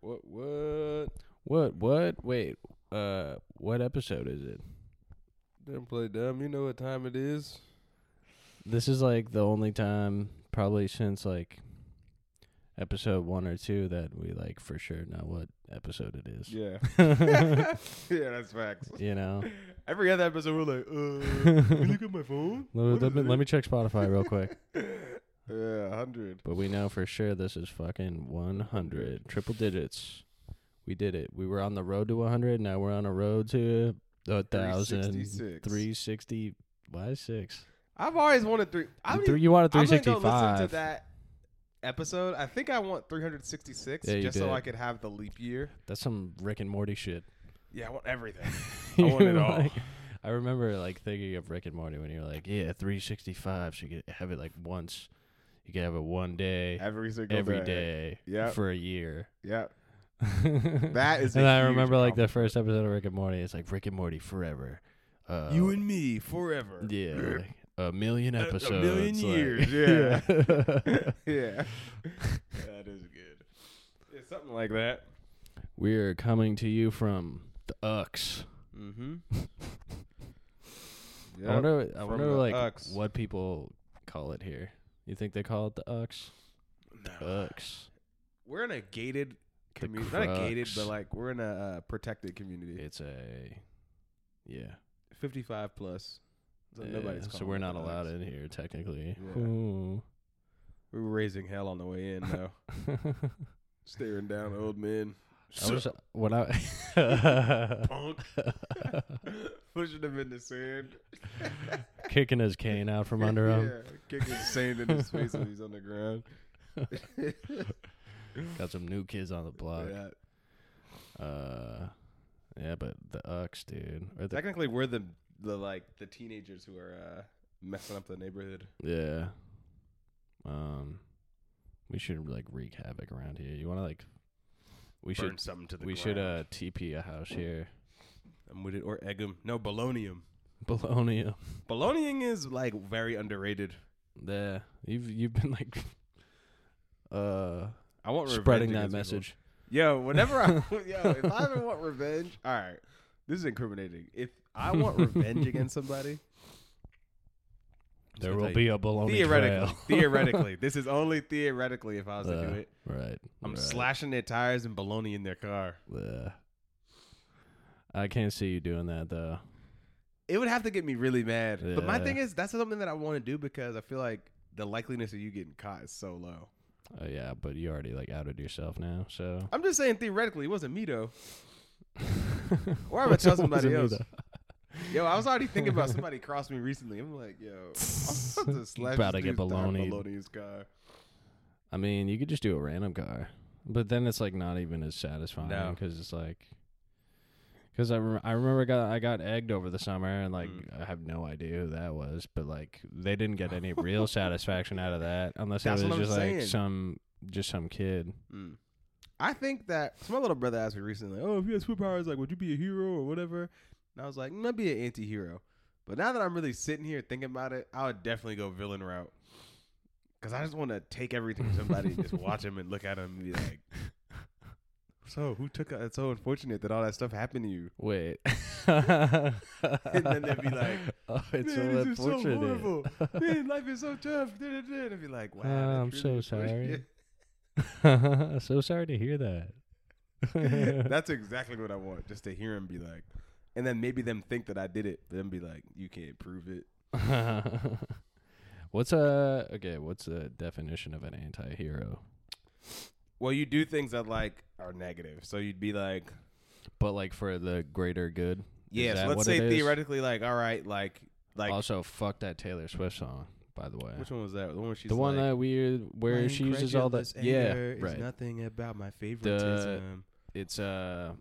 What? What? What? What? Wait. Uh, what episode is it? Don't play dumb. You know what time it is. This is like the only time, probably since like episode one or two, that we like for sure know what episode it is. Yeah. yeah, that's facts. You know. Every other episode, we're like, uh, me look at my phone. Let, What let is me, it? let me check Spotify real quick. Yeah, hundred. But we know for sure this is fucking 100. Triple digits. We did it. We were on the road to 100. Now we're on a road to a thousand. 366. 360. Why six? I've always wanted three. I don't Three, you wanted I'm gonna go listen to that episode. I think I want 366 Yeah, just so. I could have the leap year. That's some Rick and Morty shit. Yeah, I want everything. I want it all. Like, I remember like thinking of Rick and Morty when you were like, yeah, 365. So you could have it like once. You could have it one day, Every single every day. Yep. for a year. Yeah. That is and I remember like the first episode of Rick and Morty. It's like Rick and Morty forever. Uh, you and me forever. yeah, like, a million A- a episodes, million like- years, yeah. yeah. that is good. Yeah, something like that. We're coming to you from the Ux. Mm-hmm. I wonder, I wonder like Ux. what people call it here. You think they call it the Ux? No. Ux. We're in a gated community. Not a gated, crux. but like we're in a uh, protected community. It's a yeah. 55 plus. So Yeah, nobody's so we're it not the allowed Ux. in here technically. Yeah. Ooh. We were raising hell on the way in, though. Staring down old men. I was when I Punk. Pushing him in the sand. kicking his cane out from under him. Yeah, kicking sand in his face when he's on the ground. Got some new kids on the block. Yeah. Uh, yeah, but the Ux, dude. Or the, Technically, we're the the like the teenagers who are uh, messing up the neighborhood. yeah. Um, we should like wreak havoc around here. You want to like? We Burn should. something to the We ground. should uh TP a house here. I'm with it or egg 'em. No, bolognium. Bologna. Bologniing is like very underrated. Yeah, you've you've been like, uh, I want spreading that message. Yo, whenever I yo, if I ever want revenge, all right, this is incriminating. If I want revenge against somebody, There I'll be a bologna theoretically, trail. theoretically, this is only theoretically if I was to do it. right. I'm right. slashing their tires and bologna in their car. Yeah. I can't see you doing that though. It would have to get me really mad. But my thing is, that's something that I want to do because I feel like the likeliness of you getting caught is so low. Oh yeah, but you already like outed yourself now, so. I'm just saying theoretically, it wasn't me though. Or I would tell somebody else. Yo, I was already thinking about somebody crossed me recently. I'm like, yo, I'm about to slash About to get dude's tire bologna. bologna in his car. I mean, you could just do a random car, but then it's like not even as satisfying No. because it's like, because I rem- I remember I got I got egged over the summer and like Mm. I have no idea who that was, but like they didn't get any real satisfaction out of that unless That's it was I'm just like some just some kid. Mm. I think that so my little brother asked me recently, "Oh, if you had superpowers, like, would you be a hero or whatever?" And I was like, "Mm, "I'd be an anti-hero." But now that I'm really sitting here thinking about it, I would definitely go villain route. Cause I just want to take everything from somebody and just watch him and look at him and be like, "So who took? It's so unfortunate that all that stuff happened to you." Wait, And then they'd be like, "Oh, it's so is so unfortunate." horrible. Man, life is so tough. And I'd be like, "Wow, Uh, I'm that's so sorry. so sorry to hear that. That's exactly what I want. Just to hear him be like, and then maybe them think that I did it, but then be like, you can't prove it. what's a okay? What's the definition of an anti-hero? Well, you do things that like are negative. So you'd be like, But like for the greater good. Yeah. So let's say theoretically, like, all right, like, like, also, fuck that Taylor Swift song. By the way, which one was that? The one where she's the one like, that we where she uses all the incredulous yeah right. nothing about my favoritism. It's uh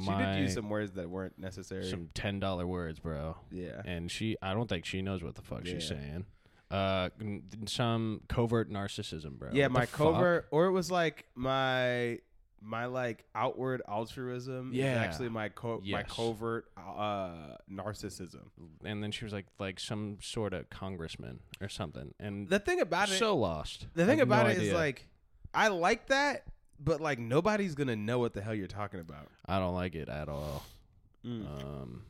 she my did use some words that weren't necessary. some ten dollar words, bro. yeah. And she, I don't think she knows what the fuck she's saying. Uh, some covert narcissism, bro. Yeah, What my fuck? covert, or it was like my my like outward altruism. is Yeah. actually my co- my covert uh narcissism. and then she was like like some sort of congressman or something, and The thing about it, so lost. the thing have no about it is idea. like, I like that, but like nobody's gonna know what the hell you're talking about. I don't like it at all. Um,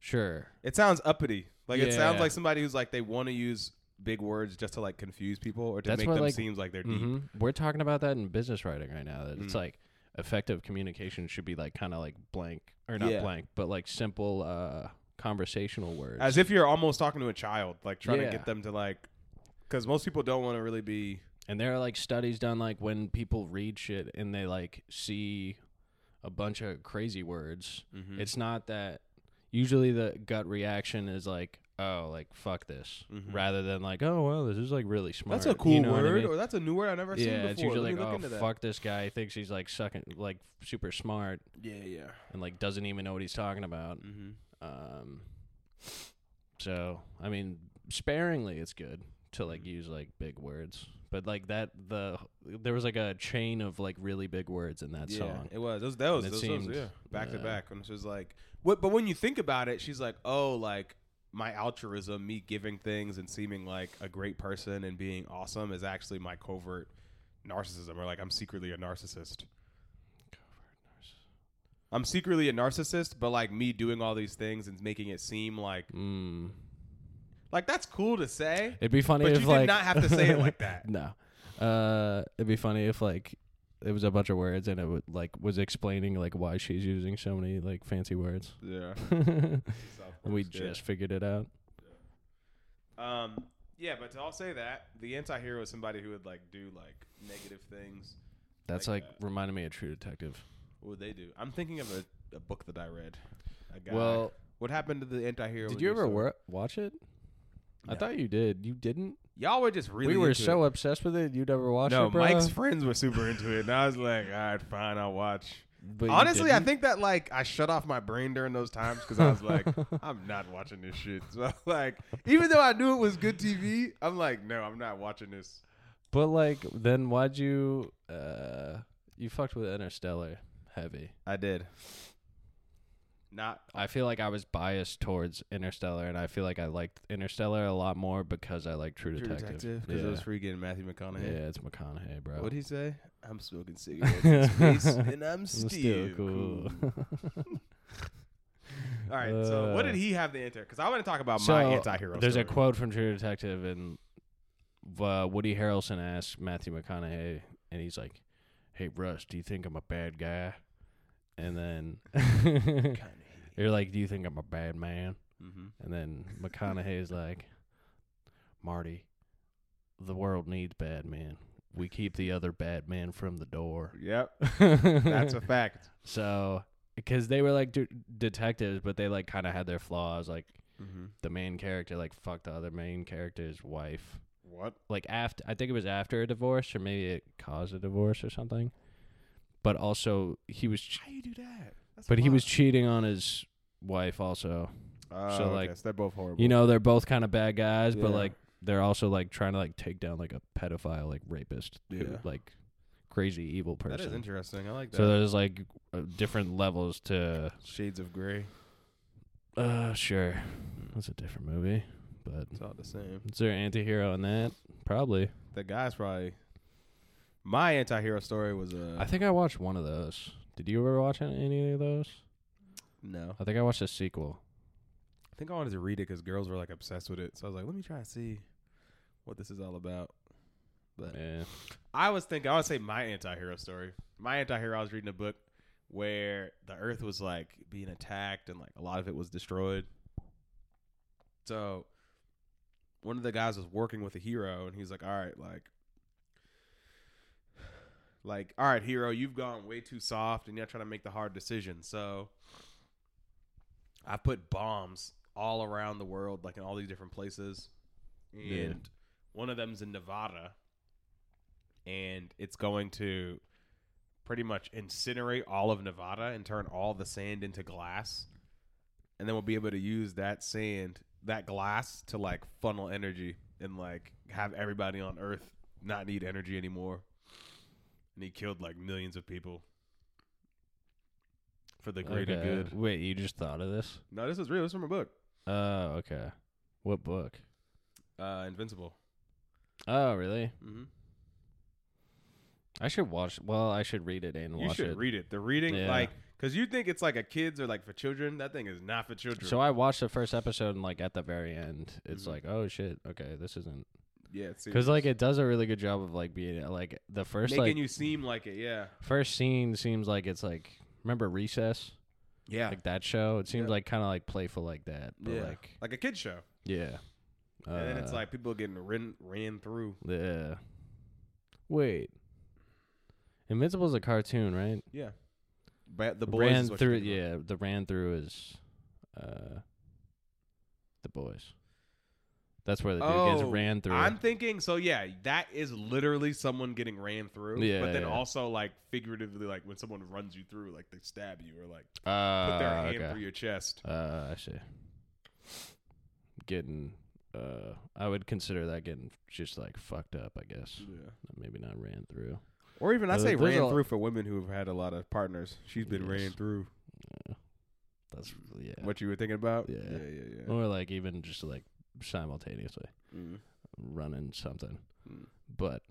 sure. It sounds uppity. Like it sounds Yeah. like somebody who's like they want to use big words just to like confuse people or to That's make what, them like- seem like they're deep. hmm We're talking about that in business writing right now. That it's Mm. like effective communication should be like kind of like blank or not Yeah. blank, but like simple uh conversational words. As if you're almost talking to a child, like trying to Yeah. get them to like, because most people don't want to really be. And there are like studies done like when people read shit and they like see a bunch of crazy words. Mhm. It's not that usually the gut reaction is like, oh, like fuck this, Mhm. rather than like, oh well, this is like really smart. That's a cool You know what I word, mean? or that's a new word I've never seen yeah, before. it's usually Let like, oh fuck this guy he thinks he's like sucking like super smart Yeah, yeah. and like doesn't even know what he's talking about. Mm-hmm. Um, so I mean, sparingly, it's good to like use like big words, but like that the there was like a chain of like really big words in that yeah, song. it was. Those, that was, those, those- seemed- yeah, back to back. And it was like, what? But when you think about it, she's like, oh, like my altruism, me giving things and seeming like a great person and being awesome, is actually my covert narcissism, or like I'm secretly a narcissist. Covert narcissist. I'm secretly a narcissist, but like me doing all these things and making it seem like Mm. Like that's cool to say. It'd be funny But if you did like not have to say it like that. no, uh, it'd be funny if like it was a bunch of words and it would like was explaining like why she's using so many like fancy words. Yeah. and we just figured it out. Um, yeah, but to all say that, the anti-hero is somebody who would like do like negative things. That's Like like, reminded me of True Detective. What would they do? I'm thinking of a, a book that I read. Well, what happened to the anti-hero? did you ever wor- watch it? I No. thought you did. You didn't. y'all were just really. we were into so it. obsessed with it. You never watched No, it, bro. Mike's friends were super into it, and I was like, all right, fine, I'll watch. But you Honestly, I didn't? think that like I shut off my brain during those times because I was like, I'm not watching this shit. So like, even though I knew it was good TV, I'm like, no, I'm not watching this. But like, then why'd you? uh You fucked with Interstellar heavy. I did. Not I feel like I was biased towards Interstellar, and I feel like I liked Interstellar a lot more because I like True, True Detective. Because yeah. it was freaking Matthew McConaughey. yeah, it's McConaughey, bro. What'd he say? I'm smoking cigarettes in space, and I'm I'm still, cool. All right, so what Uh, did he have the enter? Because I want to talk about so my anti-hero. there's a quote from True Detective, and uh, Woody Harrelson asks Matthew McConaughey, and he's like, "Hey, Russ, do you think I'm a bad guy?" And then you're like, "Do you think I'm a bad man?" Mm-hmm. And then McConaughey is like, "Marty, the world needs bad men. We keep the other bad men from the door." Yep, that's a fact. so because they were like de- detectives, but they like kind of had their flaws. Like Mm-hmm. the main character like fucked the other main character's wife. What? Like after, I think it was after a divorce, or maybe it caused a divorce or something. But also he was, ch- How you do that? That's but he was cheating on his wife also. Oh, so, okay, like, so they're both horrible. You know, they're both kind of bad guys, but Yeah. like they're also like trying to like take down like a pedophile, like rapist, who, Yeah. like crazy evil person. that is interesting. I like that. So there's like uh, different levels to. Shades of Grey. Uh, sure, that's a different movie, but It's all the same. is there an anti-hero in that? Probably. The guy's probably. My anti-hero story was uh, I think I watched one of those. Did you ever watch any- any of those? no. I think I watched a sequel. I think I wanted to read it because girls were like obsessed with it. So I was like, let me try and see what this is all about. But Yeah. I was thinking, I would say my anti-hero story. My anti-hero, I was reading a book where the Earth was like being attacked and like a lot of it was destroyed. So one of the guys was working with a hero, and he's like, "All right, like." Like, all right, hero, you've gone way too soft and you're trying to make the hard decision. So I put bombs all around the world, like in all these different places. And Yeah. one of them's in Nevada. And it's going to pretty much incinerate all of Nevada and turn all the sand into glass. And then we'll be able to use that sand, that glass, to like funnel energy and like have everybody on Earth not need energy anymore. And he killed like millions of people for the greater Okay. good. Wait, you just thought of this? No, this is real. This is from a book. Oh, okay. What book? Uh, Invincible. Oh, really? Mm-hmm. I should watch. Well, I should read it and You watch should it. read it. The reading, Yeah. like, because you think it's like a kids or like for children. That thing is not for children. So I watched the first episode and like at the very end, it's Mhm. like, oh shit, okay, this isn't yeah, because like it does a really good job of like being like the first making like you seem like it. Yeah, first scene seems like it's like remember Recess yeah, like that show. It seems Yeah. like kind of like playful like that, yeah, like like a kid show. yeah, and then it's Uh, like people getting ran ran through. yeah. Wait, Invincible's a cartoon, right? Yeah, but the boys ran through. Yeah, the ran through is uh the boys. That's where the dude Oh, gets ran through. I'm thinking so. Yeah, that is literally someone getting ran through. Yeah, but then yeah. also like figuratively, like when someone runs you through, like they stab you or like uh, put their hand okay. through your chest. Uh, I see. Getting, uh, I would consider that getting just like fucked up. I guess Yeah. maybe not ran through. Or even I say ran through for women who've had a lot of partners. She's been ran Yes. through. That's yeah. What you were thinking about? Yeah. yeah, yeah. yeah. Or like even just like simultaneously Mm. running something. Mm. But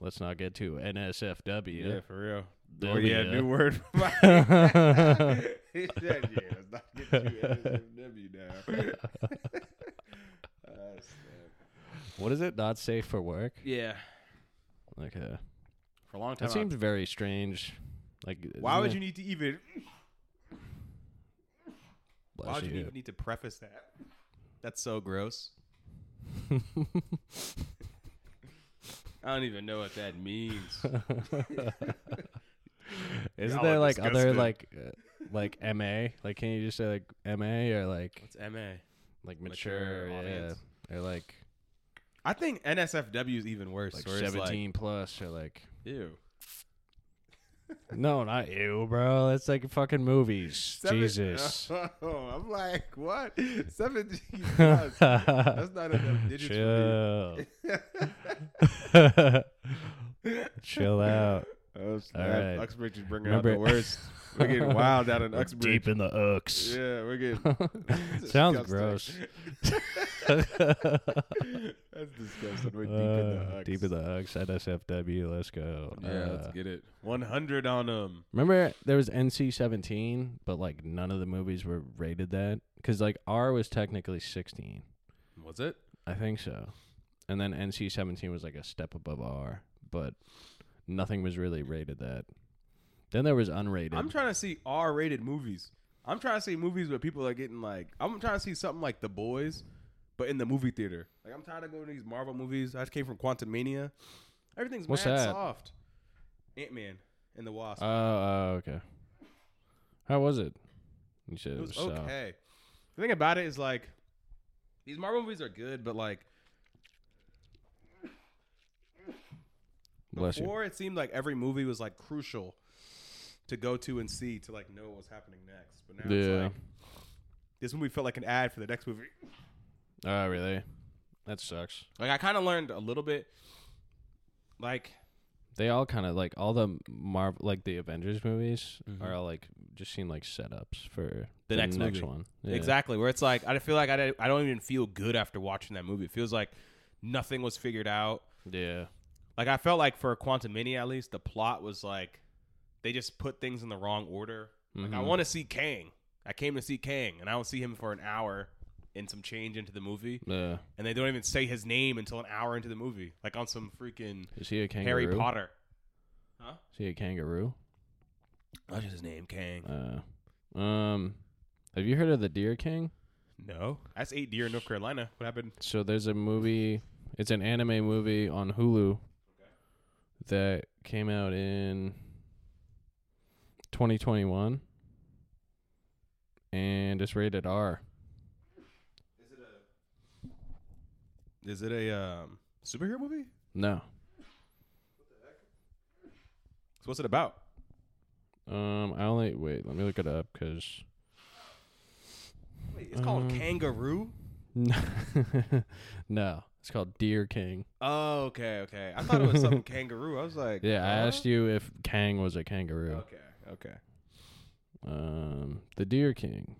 let's not get too NSFW. Yeah, for real. Oh yeah, new word. for my- he said, "Yeah, let's not get NSFW now." Snap. What is it? Not safe for work? yeah, Like Okay. for a long time. It seems very strange. Like, why would it- you need to even? Bless Why would you you. even need to preface that? That's so gross. I don't even know what that means. Isn't Y'all there are like other disgusting. like uh, like MA? Like can you just say like MA or like What's MA? like Mature mature, yeah, audience. or like I think NSFW is even worse. like where it's seventeen plus or like ew. No, not you, bro. It's like fucking movies. Seven- Jesus. Oh, I'm like, what? 17 plus. That's not enough digits Chill. Chill out. Oh, snap. right. Uxbridge is bringing Remember- out the worst. We're getting wild out in Uxbridge. Deep in the Ux. yeah, we're getting. Sounds gross. That's disgusting. We're deep in the Uh, Ux. Deep in the Ux, NSFW, let's go. Yeah, Uh, let's get it. 100 on them. Remember, there was NC 17, but like none of the movies were rated that. Because like R was technically 16. Was it? I think so. And then NC 17 was like a step above R, but nothing was really rated that. Then there was unrated. I'm trying to see R-rated movies. I'm trying to see movies where people are getting like. I'm trying to see something like The Boys, but in the movie theater. Like I'm tired of going to these Marvel movies. I just came from Quantumania. Everything's What's mad that? soft. Ant Man and the Wasp. Oh, oh, okay. How was it? You said it it was was, soft. okay. The thing about it is like these Marvel movies are good, but like Bless you. before it seemed like every movie was like crucial to go to and see to like know what's happening next. But now it's Yeah. like this movie felt like an ad for the next movie. Oh, really? That sucks. Like I kind of learned a little bit. Like They all kind of like all the Marvel, like the Avengers movies, Mhm. are all like just seem like setups for The next movie. one. Yeah. exactly where it's like I feel like I I don't even feel good after watching that movie. It feels like nothing was figured out. Yeah. Like I felt like for Quantum Mini at least the plot was like they just put things in the wrong order. Like I Mhm. want to see Kang. I came to see Kang, and I don't see him for an hour and some change into the movie, Yeah. and they don't even say his name until an hour into the movie, like on some freaking Is he a kangaroo? Harry Potter. Huh? Is he a kangaroo? That's just his name, Kang. Uh, um, have you heard of the Deer King? No, that's eight deer in North Carolina. What happened? So there's a movie. It's an anime movie on Hulu that came out in 2021, and it's rated R. Is it a um, superhero movie? No. What the heck? So what's it about? Um, I only wait. Let me look it up because Wait, it's called Um, Kangaroo. no, it's called Deer King. Oh, okay, okay. I thought it was something kangaroo. I was like, Yeah, I huh? asked you if Kang was a kangaroo. Okay, okay. Um, the Deer King.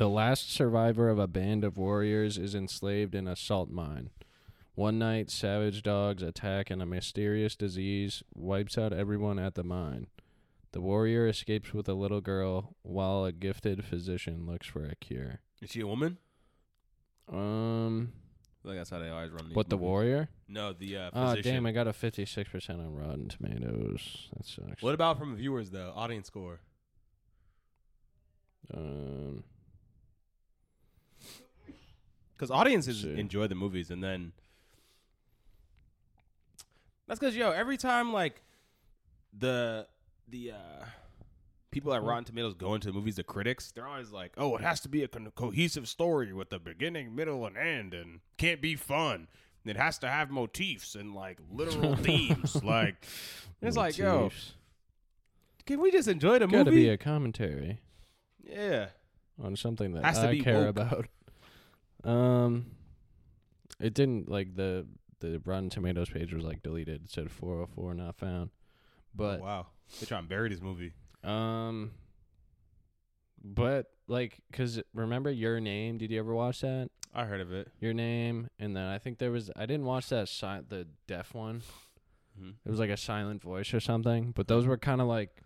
The last survivor of a band of warriors is enslaved in a salt mine. One night, savage dogs attack and a mysterious disease wipes out everyone at the mine. The warrior escapes with a little girl while a gifted physician looks for a cure. Is she a woman? Um, I feel like that's how they always run. These what the movies. warrior? No, the uh, Oh physician. damn! I got a fifty-six percent on Rotten Tomatoes. That sucks. What about from viewers though? Audience score. Um, Because audiences enjoy the movies, and then that's because yo, every time like the the uh people at Rotten Tomatoes go into the movies, the critics, they're always like, "Oh, it has to be a con- cohesive story with a beginning, middle, and end, and can't be fun. It has to have motifs and like literal themes. Like it's like, yo, can we just enjoy the movie? gotta be a commentary yeah, on something that Has to I be care woke. about. Um, it didn't like the the Rotten Tomatoes page was like deleted. It said 404 not found. But oh, wow, they trying to bury this movie. um, but like, cause remember your name? Did you ever watch that? I heard of it. Your name, and then I think there was I didn't watch that si- the deaf one. Mhm. It was like a silent voice or something. But those were kind of like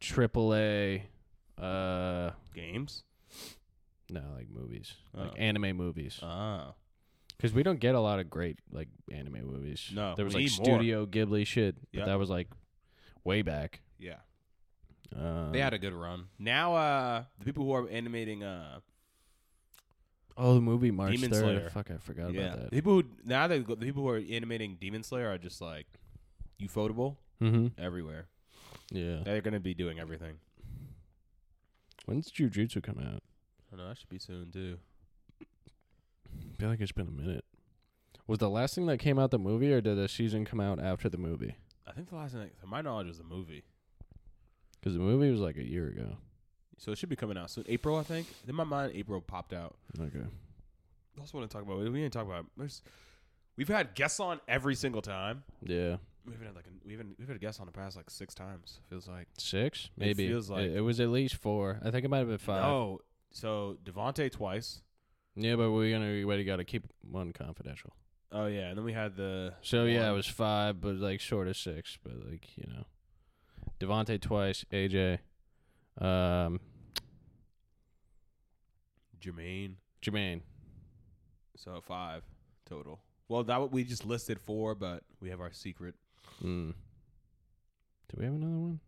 triple A. Uh, Games. No, like movies, Oh. like anime movies. Oh. Because we don't get a lot of great like anime movies. No, there was like need more. Studio Ghibli shit, but Yep. that was like way back. Yeah. Um, They had a good run. Now, uh, the people who are animating, uh, oh the movie March Demon. Slayer. Fuck, I forgot yeah, about the that. people who now they the people who are animating Demon Slayer are just like ufotable Mm-hmm. everywhere. Yeah. They're gonna be doing everything. When's Jujutsu come out? I know that should be soon too. I feel like it's been a minute. Was the last thing that came out the movie, or did the season come out after the movie? I think the last thing, to my knowledge, was the movie, Because the movie was like a year ago. so it should be coming out soon. April, I think. In my mind, April popped out. Okay. I also want to talk about. We didn't talk about. There's, we've had guests on every single time. Yeah. We haven't had like a, we haven't we've had a guest on the past like six times. Feels like Six, maybe. feels like- it, it was at least four. I think it might have been five. no. So Devonte twice. Yeah, but we're gonna we already got to keep one confidential. Oh yeah, and then we had the So yeah, it was five, but like short of six. But like you know, Devonte twice, AJ, um, Jermaine. Jermaine. So five total. Well, that what we just listed four, but we have our secret. Mm. Do we have another one?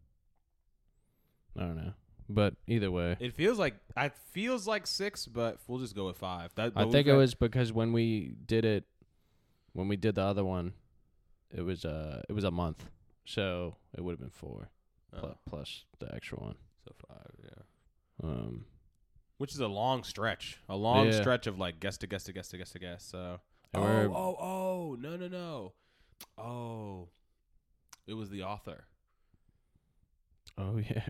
I don't know. But either way, It feels like it feels like six, but we'll just go with five. That I but think we've it was because when we did it, when we did the other one, it was uh it was a month, so it would have been four oh, plu- plus the extra one. so five. Yeah, Um, which is a long stretch, a long Yeah. stretch of like guest to guest to guest to guest to guest. So and oh oh oh no no no oh, it was the author. oh yeah,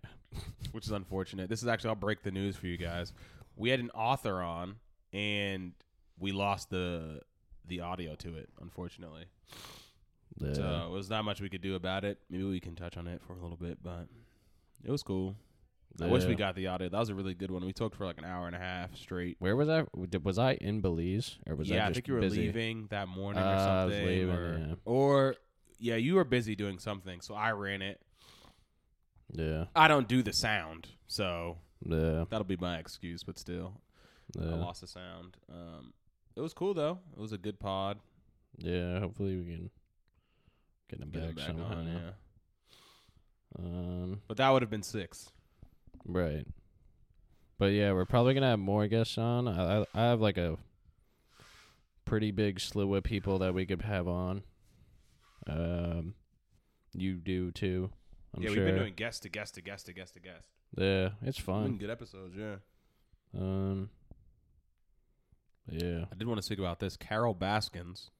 which is unfortunate. This is actually I'll break the news for you guys. We had an author on and we lost the the audio to it, unfortunately. yeah. So it was not much we could do about it. Maybe we can touch on it for a little bit, but it was cool. I wish we got the audio. That was a really good one. We talked for like an hour and a half straight. Where was I? Was I in Belize or was I yeah, I just think you were busy? leaving that morning or Uh, I was something. leaving, or, yeah. or yeah, you were busy doing something, so I ran it. Yeah, I don't do the sound, so yeah, that'll be my excuse. But still, I yeah. lost the sound. Um, it was cool though. It was a good pod. Yeah, hopefully we can get Get back, back somehow. on, yeah. Um, But that would have been six. right. But yeah, we're probably gonna have more guests on. I I, I have like a pretty big slew of people that we could have on. Um, you do too. I'm yeah, sure. we've been doing guest to guest to guest to guest to guest. yeah, it's fun. good episodes, yeah. Um, yeah, I did want to speak about this. Carole Baskins.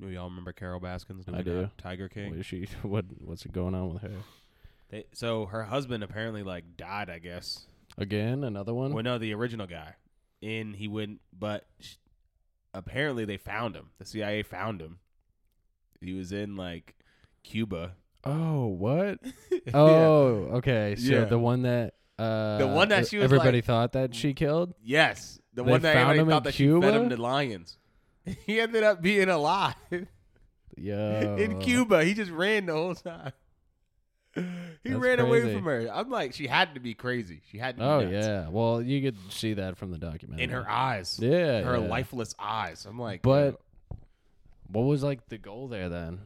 Do y'all remember Carole Baskins? I do. Tiger King. what is she? What what's going on with her? They, so her husband apparently like died. I guess. Again, another one. Well, no, the original guy. And he wouldn't. But sh- apparently they found him. The CIA found him. He was in like Cuba. Oh, what? Oh, okay. So Yeah. the one that uh The one that she was everybody like- thought that she killed. Yes, the They one that found everybody him in thought that she fed him Cuba? to lions. he ended up being alive Yeah. in Cuba. He just ran the whole time. He That's ran away crazy. from her. I'm like, she had to be crazy. She had to be Oh nuts. yeah. Well, you could see that from the documentary. in her eyes, Yeah. her yeah. lifeless eyes. I'm like, But what was like the goal there then?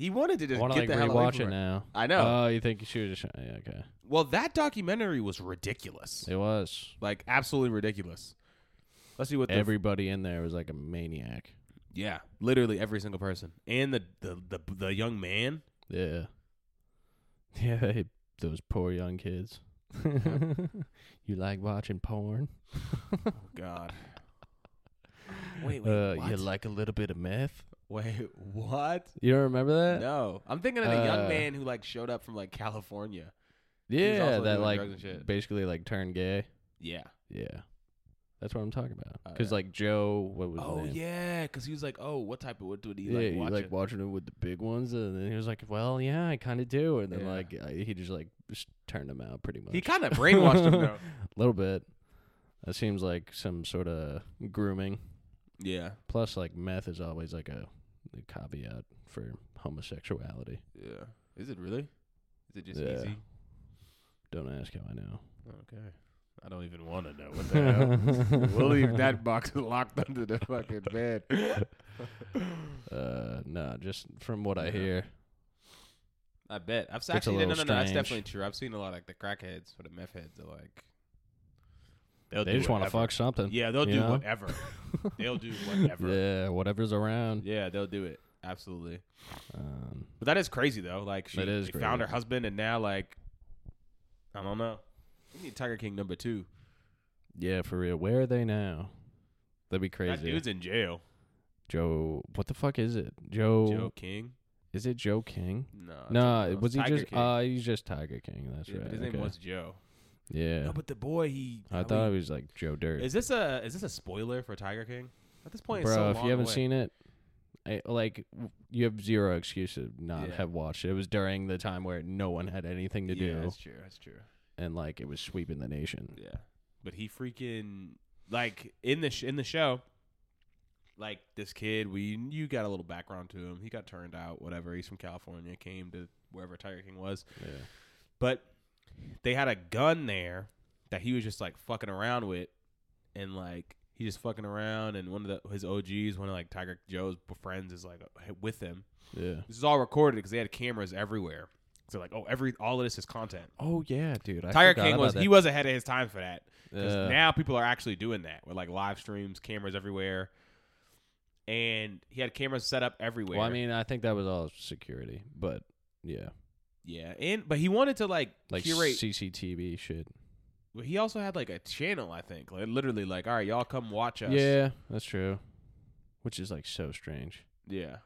He wanted to I just want get to the hell away rewatch from it her. now. I know. Oh, you think she was just yeah, okay? well, that documentary was ridiculous. It was. Like absolutely ridiculous. Let's see what the Everybody in there was like a maniac. yeah, literally every single person, and the the the, the young man. Yeah. Yeah, they- those poor young kids. you like watching porn? Oh God. Wait, wait, uh, what? you like a little bit of meth? Wait, what? You don't remember that? No, I'm thinking of the young Uh, man who like showed up from like California. Yeah, also that doing like drugs and shit. basically like turned gay. Yeah. Yeah, that's what I'm talking about. Oh, Because yeah. like Joe, what was his Oh name? yeah, because he was like, oh, what type of what did he Yeah, like you watching? like watching it with the big ones, and then he was like, "Well, yeah, I kind of do," and then Yeah. like I, he just like just turned him out pretty much. he kind of brainwashed him though. a little bit. That seems like some sort of grooming. Yeah. Plus, like meth is always like a, a caveat for homosexuality. Yeah. Is it really? Is it just Yeah. easy? Don't ask how I know. Okay. I don't even want to know what the hell. we'll leave that box locked under the fucking bed. Uh, no, just from what I Yeah. hear. I bet. I've a actually no, no, little no, that's strange. definitely true. I've seen a lot of like the crackheads or the meth heads are like they'll They just want to fuck something. Yeah, they'll do know? whatever. they'll do whatever. Yeah, whatever's around. Yeah, they'll do it. Absolutely. Um, But that is crazy though. Like she they found her husband and now like I don't know. We need Tiger King number two. yeah, for real. Where are they now? That'd be crazy. That dude's in jail. Joe, what the fuck is it? Joe, Joe King. is it Joe King? No. No, was he Tiger just? King. Uh, he's just Tiger King. That's yeah, right. his name was Joe. Yeah, No, but the boy he. I how thought he- it was like Joe Dirt. Is this a is this a spoiler for Tiger King? At this point, Bro, it's so if you haven't away. seen it, I, like you have zero excuse to not Yeah. have watched it. It was during the time where no one had anything to do. yeah, do, that's true. That's true. and like it was sweeping the nation. Yeah, but he freaking like in the sh- in the show, like this kid. We you got a little background to him. He got turned out. Whatever. He's from California. Came to wherever Tiger King was. Yeah, But they had a gun there that he was just like fucking around with, and like he just fucking around. And one of the his OGs, one of like Tiger Joe's friends, is like with him. yeah. This is all recorded because they had cameras everywhere. So like, oh, every all of this is content. Oh yeah, dude. I Tiger King was that. he was ahead of his time for that. Yeah. now people are actually doing that with like live streams, cameras everywhere, and he had cameras set up everywhere. Well, I mean, I think that was all security, but yeah, yeah, and but he wanted to like, like curate. CCTV shit. But he also had like a channel, I think, like literally like, all right, y'all come watch us. Yeah, that's true. Which is like so strange. yeah,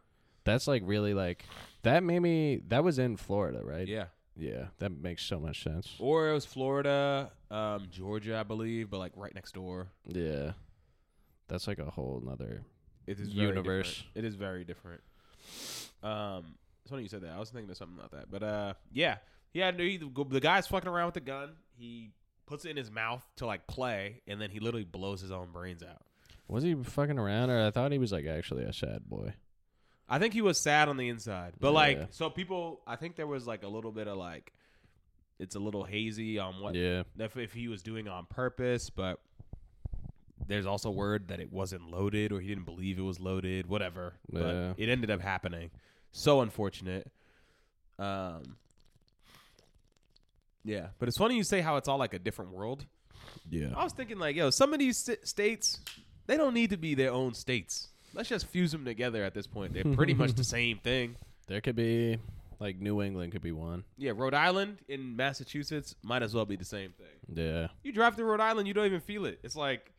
That's like really like that made me. That was in Florida, right? yeah. Yeah, that makes so much sense. Or it was Florida, um, Georgia, I believe, but like right next door. Yeah, that's like a whole nother. It is Universe. It is very different. Um, it's funny you said that. I was thinking of something about that, but uh, yeah, yeah. He, the guy's fucking around with the gun. He puts it in his mouth to like play, and then he literally blows his own brains out. Was he fucking around, or I thought he was like actually a sad boy? I think he was sad on the inside, but Yeah. like, so people, I think there was like a little bit of like, it's a little hazy on what Yeah, if, if he was doing on purpose, but there's also word that it wasn't loaded or he didn't believe it was loaded, whatever. Yeah. But it ended up happening. So unfortunate. Um Yeah, but it's funny you say how it's all like a different world. yeah. I was thinking like, yo, some of these st- states, they don't need to be their own states. Let's just fuse them together at this point. They're pretty much the same thing. There could be like New England could be one. Yeah, Rhode Island in Massachusetts might as well be the same thing. Yeah, You drive through Rhode Island, you don't even feel it. It's like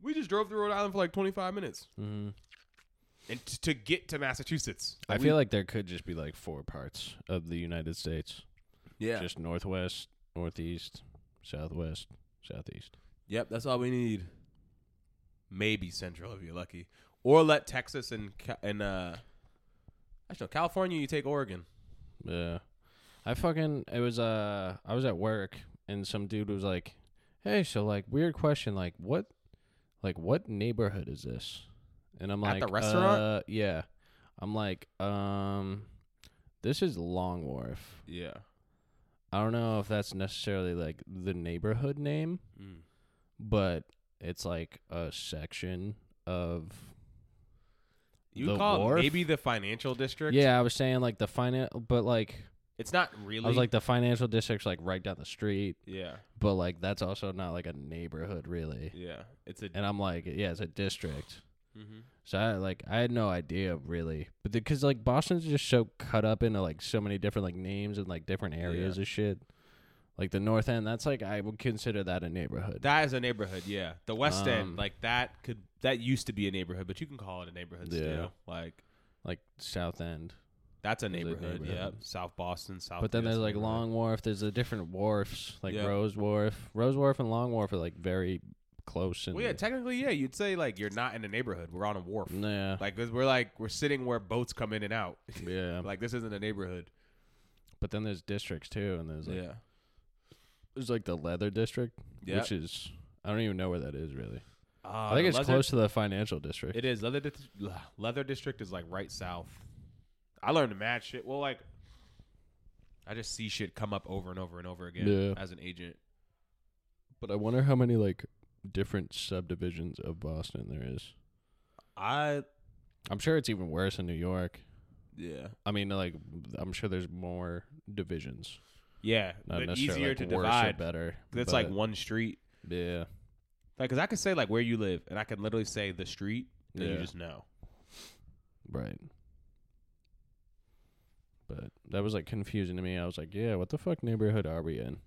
we just drove through Rhode Island for like 25 minutes, hmm and t- to get to Massachusetts, I Like, feel like there could just be like four parts of the United States. yeah, Just northwest, northeast, southwest, southeast. yep, that's all we need. Maybe Central if you're lucky, or let Texas and and uh, actually California. You take Oregon. Yeah. I fucking it was uh I was at work and some dude was like, "Hey, so like weird question, like what like, what neighborhood is this? And I'm At like, the restaurant? Uh, yeah. I'm like, um, this is Long Wharf. Yeah. I don't know if that's necessarily like the neighborhood name, Mm. but it's like a section of. You The call wharf? it maybe the financial district. Yeah, I was saying like the finance, but like It's not really. I was like the financial district's like right down the street, yeah, but like that's also not like a neighborhood really. yeah. It's a. And I'm like, yeah, it's a district. Mhm. So I like I had no idea really, but because like Boston's just so cut up into like so many different like names and like different areas of shit. Like the North End, that's like I would consider that a neighborhood. That is a neighborhood, yeah. The West Um, End, like that could that used to be a neighborhood, but you can call it a neighborhood Yeah. still. Like like South End. that's a a neighborhood, yeah. South Boston, South. but then there's like. Long Wharf. There's the different wharfs, like Yeah. Rowes Wharf. Rowes Wharf and Long Wharf are like very close. And Well, yeah, technically, yeah. You'd say like you're not in a neighborhood. We're on a wharf. yeah, Like 'cause we're like we're sitting where boats come in and out. yeah. like this isn't a neighborhood. but then there's districts too, and there's like yeah. there's like the Leather District, Yeah. which is I don't even know where that is really. Uh, I think it's Leather- close to the financial district. It is leather. Leather district is like right south. I learned to match shit. Well, like I just see shit come up over and over and over again Yeah. as an agent. But I wonder how many like different subdivisions of Boston there is. I I'm sure it's even worse in New York. yeah I mean, like I'm sure there's more divisions. yeah. Not but necessarily easier like to worse or divide. better. It's like but, one street. yeah, Like, cause I could say like where you live, and I can literally say the street, then you Yeah. just know. right. But that was like confusing to me. I was like, yeah, what the fuck neighborhood are we in?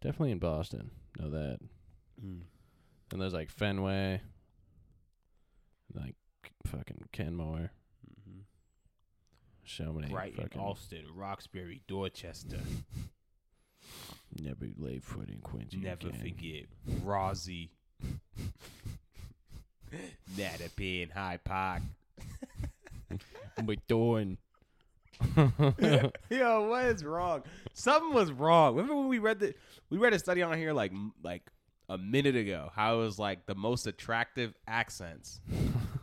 Definitely in Boston. Know that. And there's like Fenway, like fucking Kenmore. Mm-hmm. So many Brighton, fucking Allston, Roxbury, Dorchester. never lay foot in Quincy. Never again. forget Rosy. Mattapan and Hyde Park. Doing. Yo, what is wrong? Something was wrong. Remember when we read the we read a study on here like like a minute ago? How it was like the most attractive accents.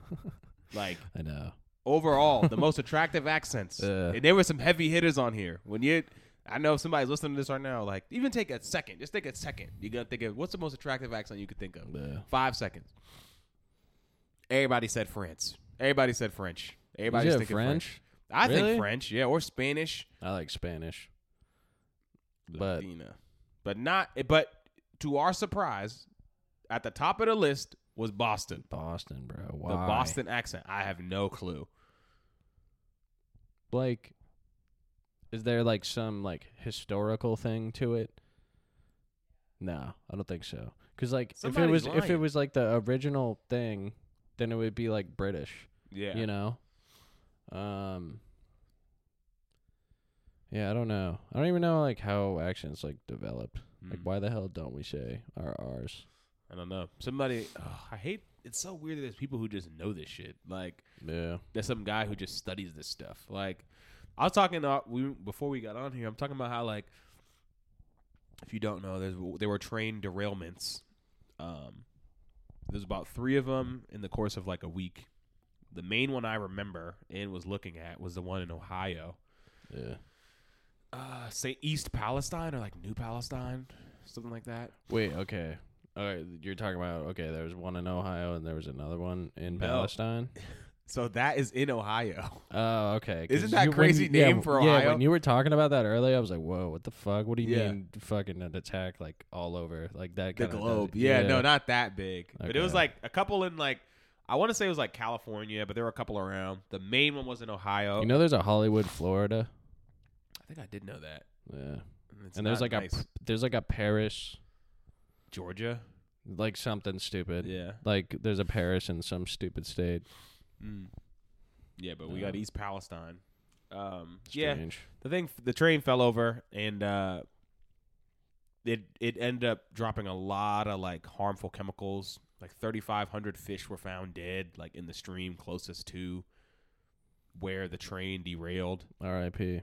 like I know. overall, the most attractive accents. Yeah. And there were some heavy hitters on here. When you, I know somebody's listening to this right now. Like, even take a second. Just take a second. You're gonna think of what's the most attractive accent you could think of. Yeah. Five seconds. Everybody said France. Everybody said French. Everybody's thinking French? French. I Really? think French, yeah, or Spanish. I like Spanish. But Latina. but not. But to our surprise, at the top of the list was Boston. Boston, bro. Why? The Boston accent. I have no clue. Like, is there like some like historical thing to it? No, I don't think so. Cause like if it Somebody's was if it was like the original thing, then it would be like British. Yeah. You know. Um. Yeah, I don't know. I don't even know like how accents like developed. Like, Mm. why the hell don't we say our R's? I don't know. Somebody. I hate. It's so weird that there's people who just know this shit. Like Yeah. there's some guy who just studies this stuff. Like I was talking uh, we before we got on here. I'm talking about how like if you don't know, there's there were train derailments. Um, there's about three of them in the course of like a week. The main one I remember and was looking at was the one in Ohio, Yeah. Uh, say East Palestine or like New Palestine, something like that. Wait. Okay. All right. You're talking about okay. There was one in Ohio and there was another one in No. Palestine. So that is in Ohio. Oh, okay. 'cause Isn't that when crazy yeah, name for Yeah, Ohio? when you were talking about that earlier, I was like, "Whoa, what the fuck? What do you Yeah. mean, fucking an attack like all over like that?" the kinda does globe. Yeah, no, not that big. But it was Okay. like a couple in like I want to say it was like California, but there were a couple around. The main one was in Ohio. You know, there's a Hollywood, Florida. I think I did know that. Yeah, It's and there's not like nice. a there's like a Paris, Georgia. like something stupid. Yeah. Like there's a parish in some stupid state. Mm. Yeah, but we got East Palestine. Um, yeah, Strange. the thing, the train fell over, and uh, it it ended up dropping a lot of like harmful chemicals. Like 3,500 fish were found dead, like in the stream closest to where the train derailed. R.I.P.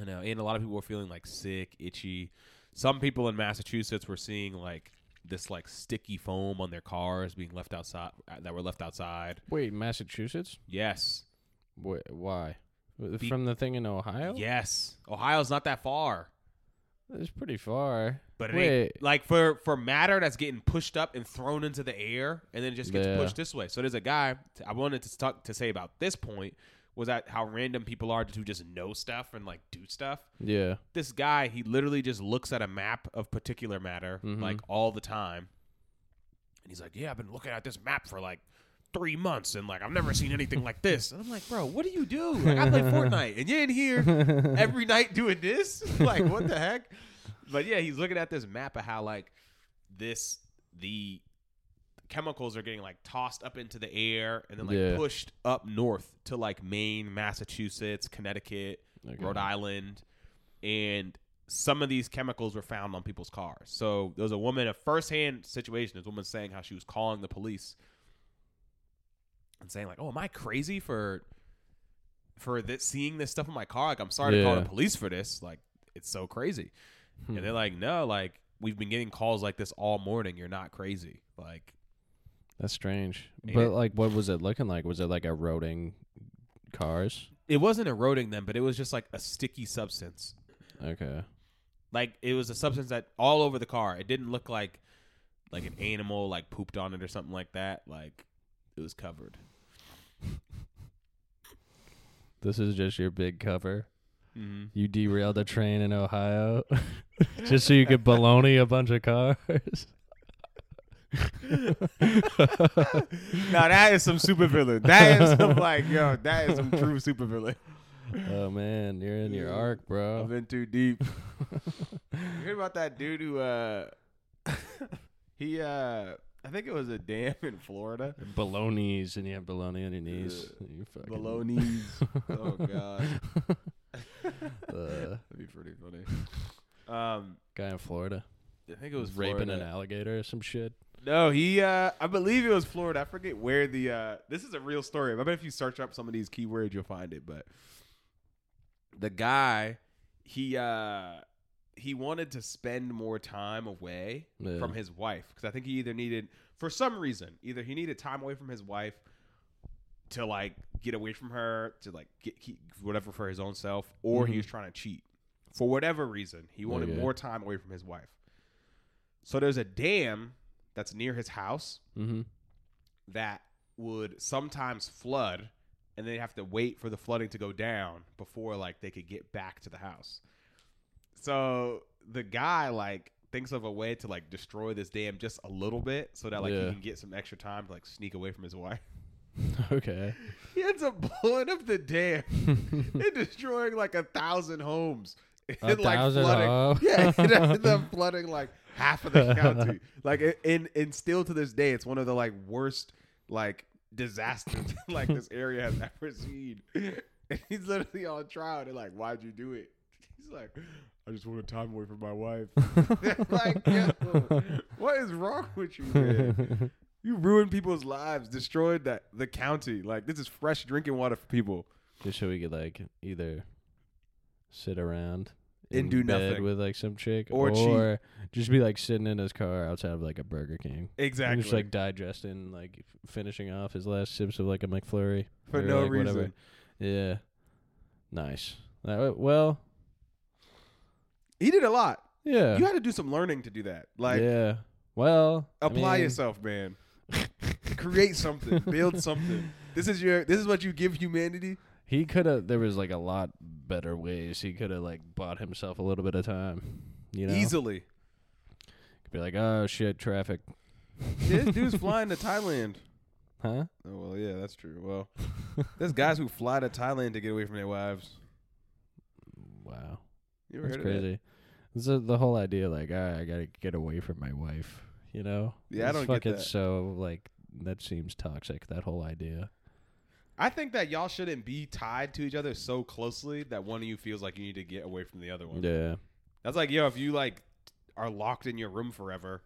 I know, and a lot of people were feeling like sick, itchy. Some people in Massachusetts were seeing like this like sticky foam on their cars being left outside uh, that were left outside. Wait, Massachusetts? Yes. Wh- why? Be- From the thing in Ohio? Yes. Ohio's not that far. It's pretty far. But it Wait. ain't like for for matter that's getting pushed up and thrown into the air and then it just gets Yeah. pushed this way. So there's a guy I wanted to talk to say about this point was that how random people are to just know stuff and like do stuff. Yeah. This guy, he literally just looks at a map of particulate matter Mhm. like all the time. And he's like, "Yeah, I've been looking at this map for like 3 months and like I've never seen anything like this." And I'm like, "Bro, what do you do? Like I play Fortnite and you're in here every night doing this? like, what the heck? But yeah, he's looking at this map of how like this the chemicals are getting like tossed up into the air and then like Yeah. pushed up north to like Maine, Massachusetts, Connecticut, Okay. Rhode Island, and some of these chemicals were found on people's cars. So there was a woman, a firsthand situation. This woman saying how she was calling the police and saying like, "Oh, am I crazy for for this, seeing this stuff in my car? Like, I'm sorry to call the police for this. Like, it's so crazy." Hmm. And they're like, "No, like we've been getting calls like this all morning. You're not crazy." Like, That's strange. But like, what was it looking like? Was it like eroding cars? it wasn't eroding them, but it was just like a sticky substance. Okay. Like it was a substance that all over the car. It didn't look like like an animal like pooped on it or something like that. Like it was covered. This is just your big cover. Mm-hmm. You derailed a train in Ohio just so you could baloney a bunch of cars. Now that is some super villain. That is some like yo. That is some true super villain. oh man, you're in your arc, I've bro. been too deep. You heard about that dude who uh he uh I think it was a dam in Florida. Balonies, and you have baloney on your knees. You fucking Balonies. oh god. Uh, That'd be pretty funny. Um guy in Florida I think it was raping an alligator or some shit. No, he uh I believe it was Florida. I forget where the uh this is a real story. I bet if you search up some of these keywords you'll find it, but the guy he uh he wanted to spend more time away Yeah. from his wife because I think he either needed for some reason either he needed time away from his wife to like get away from her to like get keep whatever for his own self or he Mhm. was trying to cheat for whatever reason he wanted Okay. more time away from his wife so there's a dam that's near his house Mm-hmm. that would sometimes flood and they'd have to wait for the flooding to go down before like they could get back to the house. So the guy like thinks of a way to like destroy this dam just a little bit so that like Yeah. he can get some extra time to like sneak away from his wife. Okay. He ends up blowing up the dam and destroying like a thousand homes. A And, like, thousand flooding- homes? Yeah, ended up flooding like half of the county. Like, it- and and still to this day, it's one of the like worst like disasters like this area has ever seen. And he's literally on trial. They're like, "Why'd you do it?" He's like, "I just wanted time away from my wife." like, yo, what is wrong with you, man? You ruined people's lives, destroyed that the county. Like, this is fresh drinking water for people. Just so we could like either sit around And do bed nothing. with like some chick, Or or, cheat. just be like sitting in his car outside of like a Burger King, and Exactly. just like digesting, like f- finishing off his last sips of like a McFlurry for or, no like, reason. whatever. Yeah, nice. That, well, He did a lot. yeah, You had to do some learning to do that. Like, yeah. Well, I apply mean, yourself, man. Create something. Build something. This is your. This is what you give humanity. He could have. There was like a lot better ways. He could have like bought himself a little bit of time. You know, Easily. Could be like, oh shit, traffic, This dude's flying to Thailand. huh? Oh well, yeah, that's true. Well, there's guys who fly to Thailand to get away from their wives. Wow. You ever That's heard of that? crazy. This is the whole idea, like, "Ah, I gotta get away from my wife. You know? Yeah, I don't get fucking that. So like, that seems toxic. That whole idea. I think that y'all shouldn't be tied to each other so closely that one of you feels like you need to get away from the other one. Yeah. That's like, yo, if you like are locked in your room forever,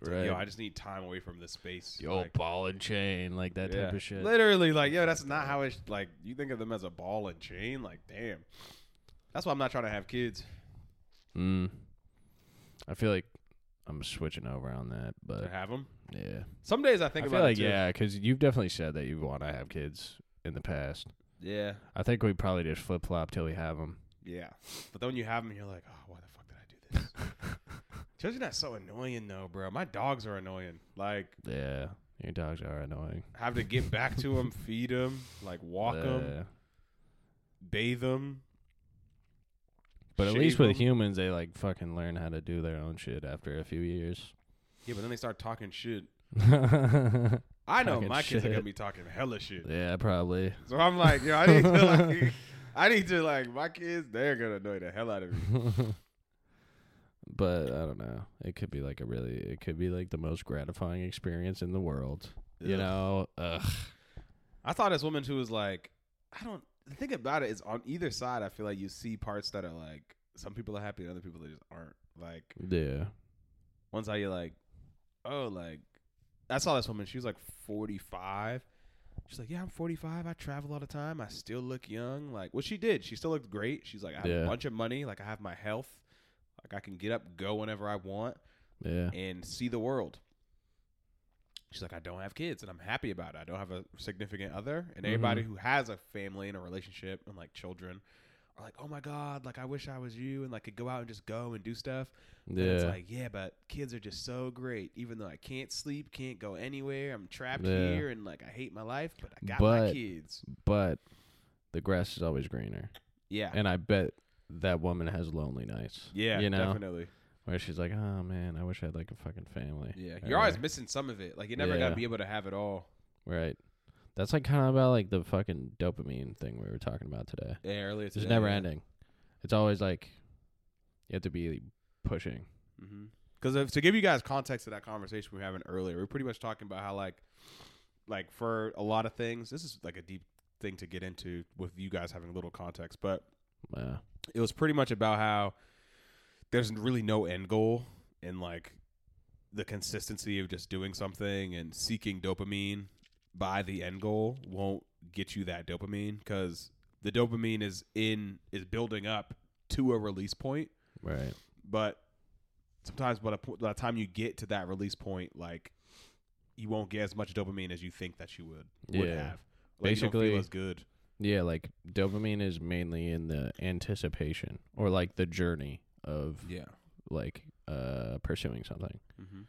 like, Right. yo, I just need time away from this space. Yo, Like, ball and chain, like that yeah. type of shit. Literally, like, yo, that's not how it's like. You think of them as a ball and chain, like, damn. That's why I'm not trying to have kids. Mm. I feel like I'm switching over on that, to but have them. yeah, Some days I think I about feel like it too. yeah, because you've definitely said that you want to have kids in the past. yeah, I think we probably just flip flop till we have them. yeah. But then when you have them, you're like, oh, why the fuck did I do this? Children that's so annoying though, bro. My dogs are annoying. Like Yeah, your dogs are annoying. have to get back to them, feed them, like walk them, bathe them. But at least with humans, they like fucking learn how to do their own shit after a few years. Yeah, but then they start talking shit. I know Talking my kids are gonna be talking hella shit. Yeah, probably. So I'm like, yo, I need to like, I need to like my kids. They're gonna annoy the hell out of me. but I don't know. It could be like a really, it could be like the most gratifying experience in the world. You Ugh. know, ugh. I thought this woman who was like, I don't. The thing about it is, on either side, I feel like you see parts that are like some people are happy and other people that just aren't. Like Yeah, one side you're like, oh, like I saw this woman. She was like 45. She's like, yeah, I'm 45. I travel all the time. I still look young. Like, what she did, she still looked great. She's like, I have Yeah. a bunch of money. Like, I have my health. Like, I can get up, go whenever I want, yeah, and see the world. She's like, I don't have kids, and I'm happy about it. I don't have a significant other, and everybody Mhm. who has a family and a relationship and like children are like, oh my god, like I wish I was you, and like could go out and just go and do stuff. And it's like, yeah, but kids are just so great. Even though I can't sleep, can't go anywhere, I'm trapped Yeah. here, and like I hate my life, but I got my kids. but the grass is always greener, Yeah, and I bet that woman has lonely nights. yeah, you know, definitely. Where she's like, oh man, I wish I had like a fucking family. Yeah, Or- you're always missing some of it. Like you're never Yeah. gonna be able to have it all. right. That's like kind of about like the fucking dopamine thing we were talking about today. Yeah, earlier It's never ending. It's always like you have to be pushing. Mm-hmm. Because to give you guys context to that conversation we were having earlier, we are pretty much talking about how like, like for a lot of things, this is like a deep thing to get into with you guys having a little context, but Yeah. it was pretty much about how there's really no end goal and like the consistency of just doing something and seeking dopamine by the end goal won't get you that dopamine because the dopamine is in is building up to a release point Right. but sometimes by the, by the time you get to that release point, like you won't get as much dopamine as you think that you would would Yeah. have. Like, you Basically- as good. Yeah, like dopamine is mainly in the anticipation or like the journey of Yeah. like uh pursuing something. Mm-hmm.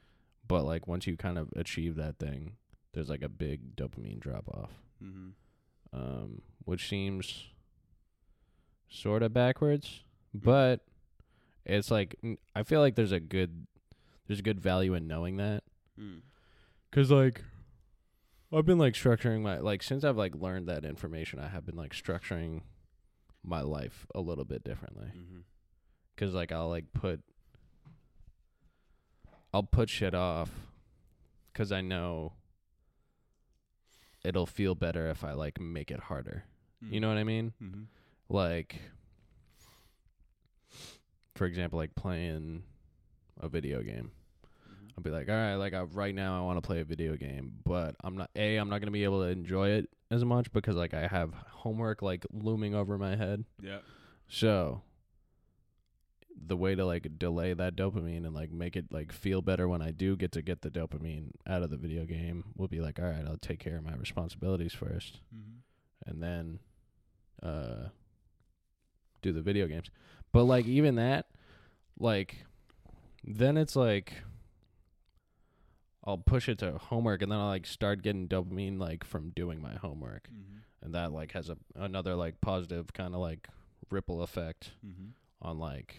But like once you kind of achieve that thing, there's like a big dopamine drop off. Mm-hmm. Um which seems sort of backwards, Mm. but it's like I feel like there's a good there's a good value in knowing that Mm. Cause like, I've been like structuring my like since I've like learned that information, I have been like structuring my life a little bit differently. Mm-hmm. Cause like I'll like put, I'll put shit off, cause I know it'll feel better if I like make it harder. You know what I mean? Mm-hmm. Like, for example, like playing a video game. I'll be like, all right, like I, right now I want to play a video game, but I'm not a I'm not gonna be able to enjoy it as much because like I have homework like looming over my head. Yeah. So the way to like delay that dopamine and like make it like feel better when I do get to get the dopamine out of the video game will be like, all right, I'll take care of my responsibilities first Mm-hmm. and then uh do the video games. But like even that, like then it's like I'll push it to homework and then I'll like start getting dopamine like from doing my homework. Mm-hmm. And that like has a another like positive kind of like ripple effect Mm-hmm. on like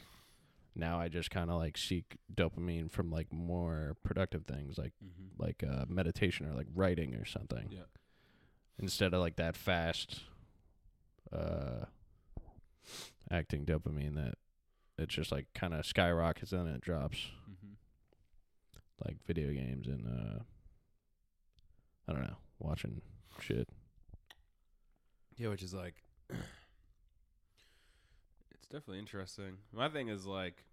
now I just kind of like seek dopamine from like more productive things like Mm-hmm. like uh meditation or like writing or something Yeah. instead of like that fast uh acting dopamine that it's just like kind of skyrockets and then it drops Mm-hmm. like video games and uh I don't know watching shit Yeah, which is like, definitely interesting. My thing is like,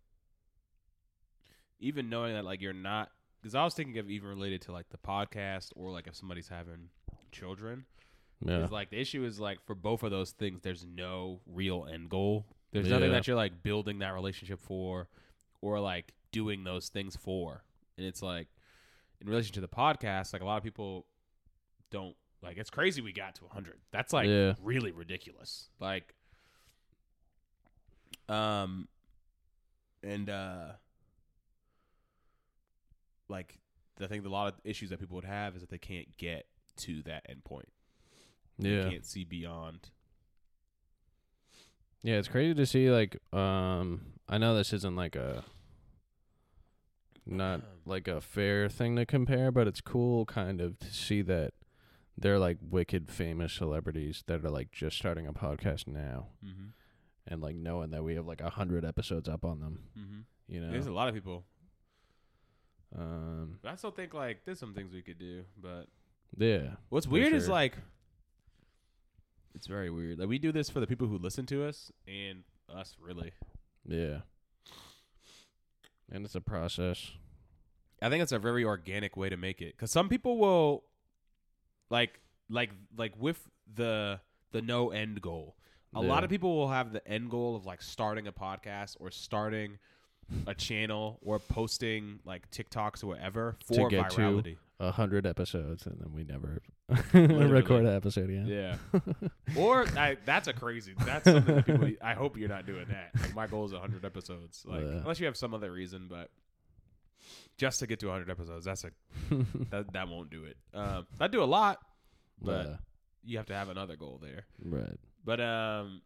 even knowing that like you're not, because I was thinking of even related to like the podcast or like if somebody's having children. yeah like the issue is like for both of those things, there's no real end goal. There's nothing that you're like building that relationship for, or like doing those things for. And it's like in relation to the podcast, like a lot of people don't like it's crazy we got to 100. That's like Yeah. really ridiculous. Like um and uh like I think a lot of issues that people would have is that they can't get to that endpoint. They Yeah. can't see beyond. Yeah, it's crazy to see like um I know this isn't like a not like a fair thing to compare, but it's cool kind of to see that they're like wicked famous celebrities that are like just starting a podcast now Mm-hmm. And like knowing that we have like a hundred episodes up on them. Mm-hmm. You know. There's a lot of people. um But I still think like there's some things we could do, but yeah. what's weird is like it's very weird. Like we do this for the people who listen to us and us really. Yeah. And it's a process. I think it's a very organic way to make it cuz some people will like like like with the the no end goal. A lot of people will have the end goal of like starting a podcast or starting a channel or posting like TikToks or whatever for get to virality. A hundred episodes and then we never record an episode again. Yeah. or I, that's a crazy. That's something that people. I hope you're not doing that. Like, my goal is 100 episodes. Like Yeah. unless you have some other reason, but just to get to 100 episodes, that's a that that won't do it. Um, I do a lot, but Yeah, you have to have another goal there. right. But um,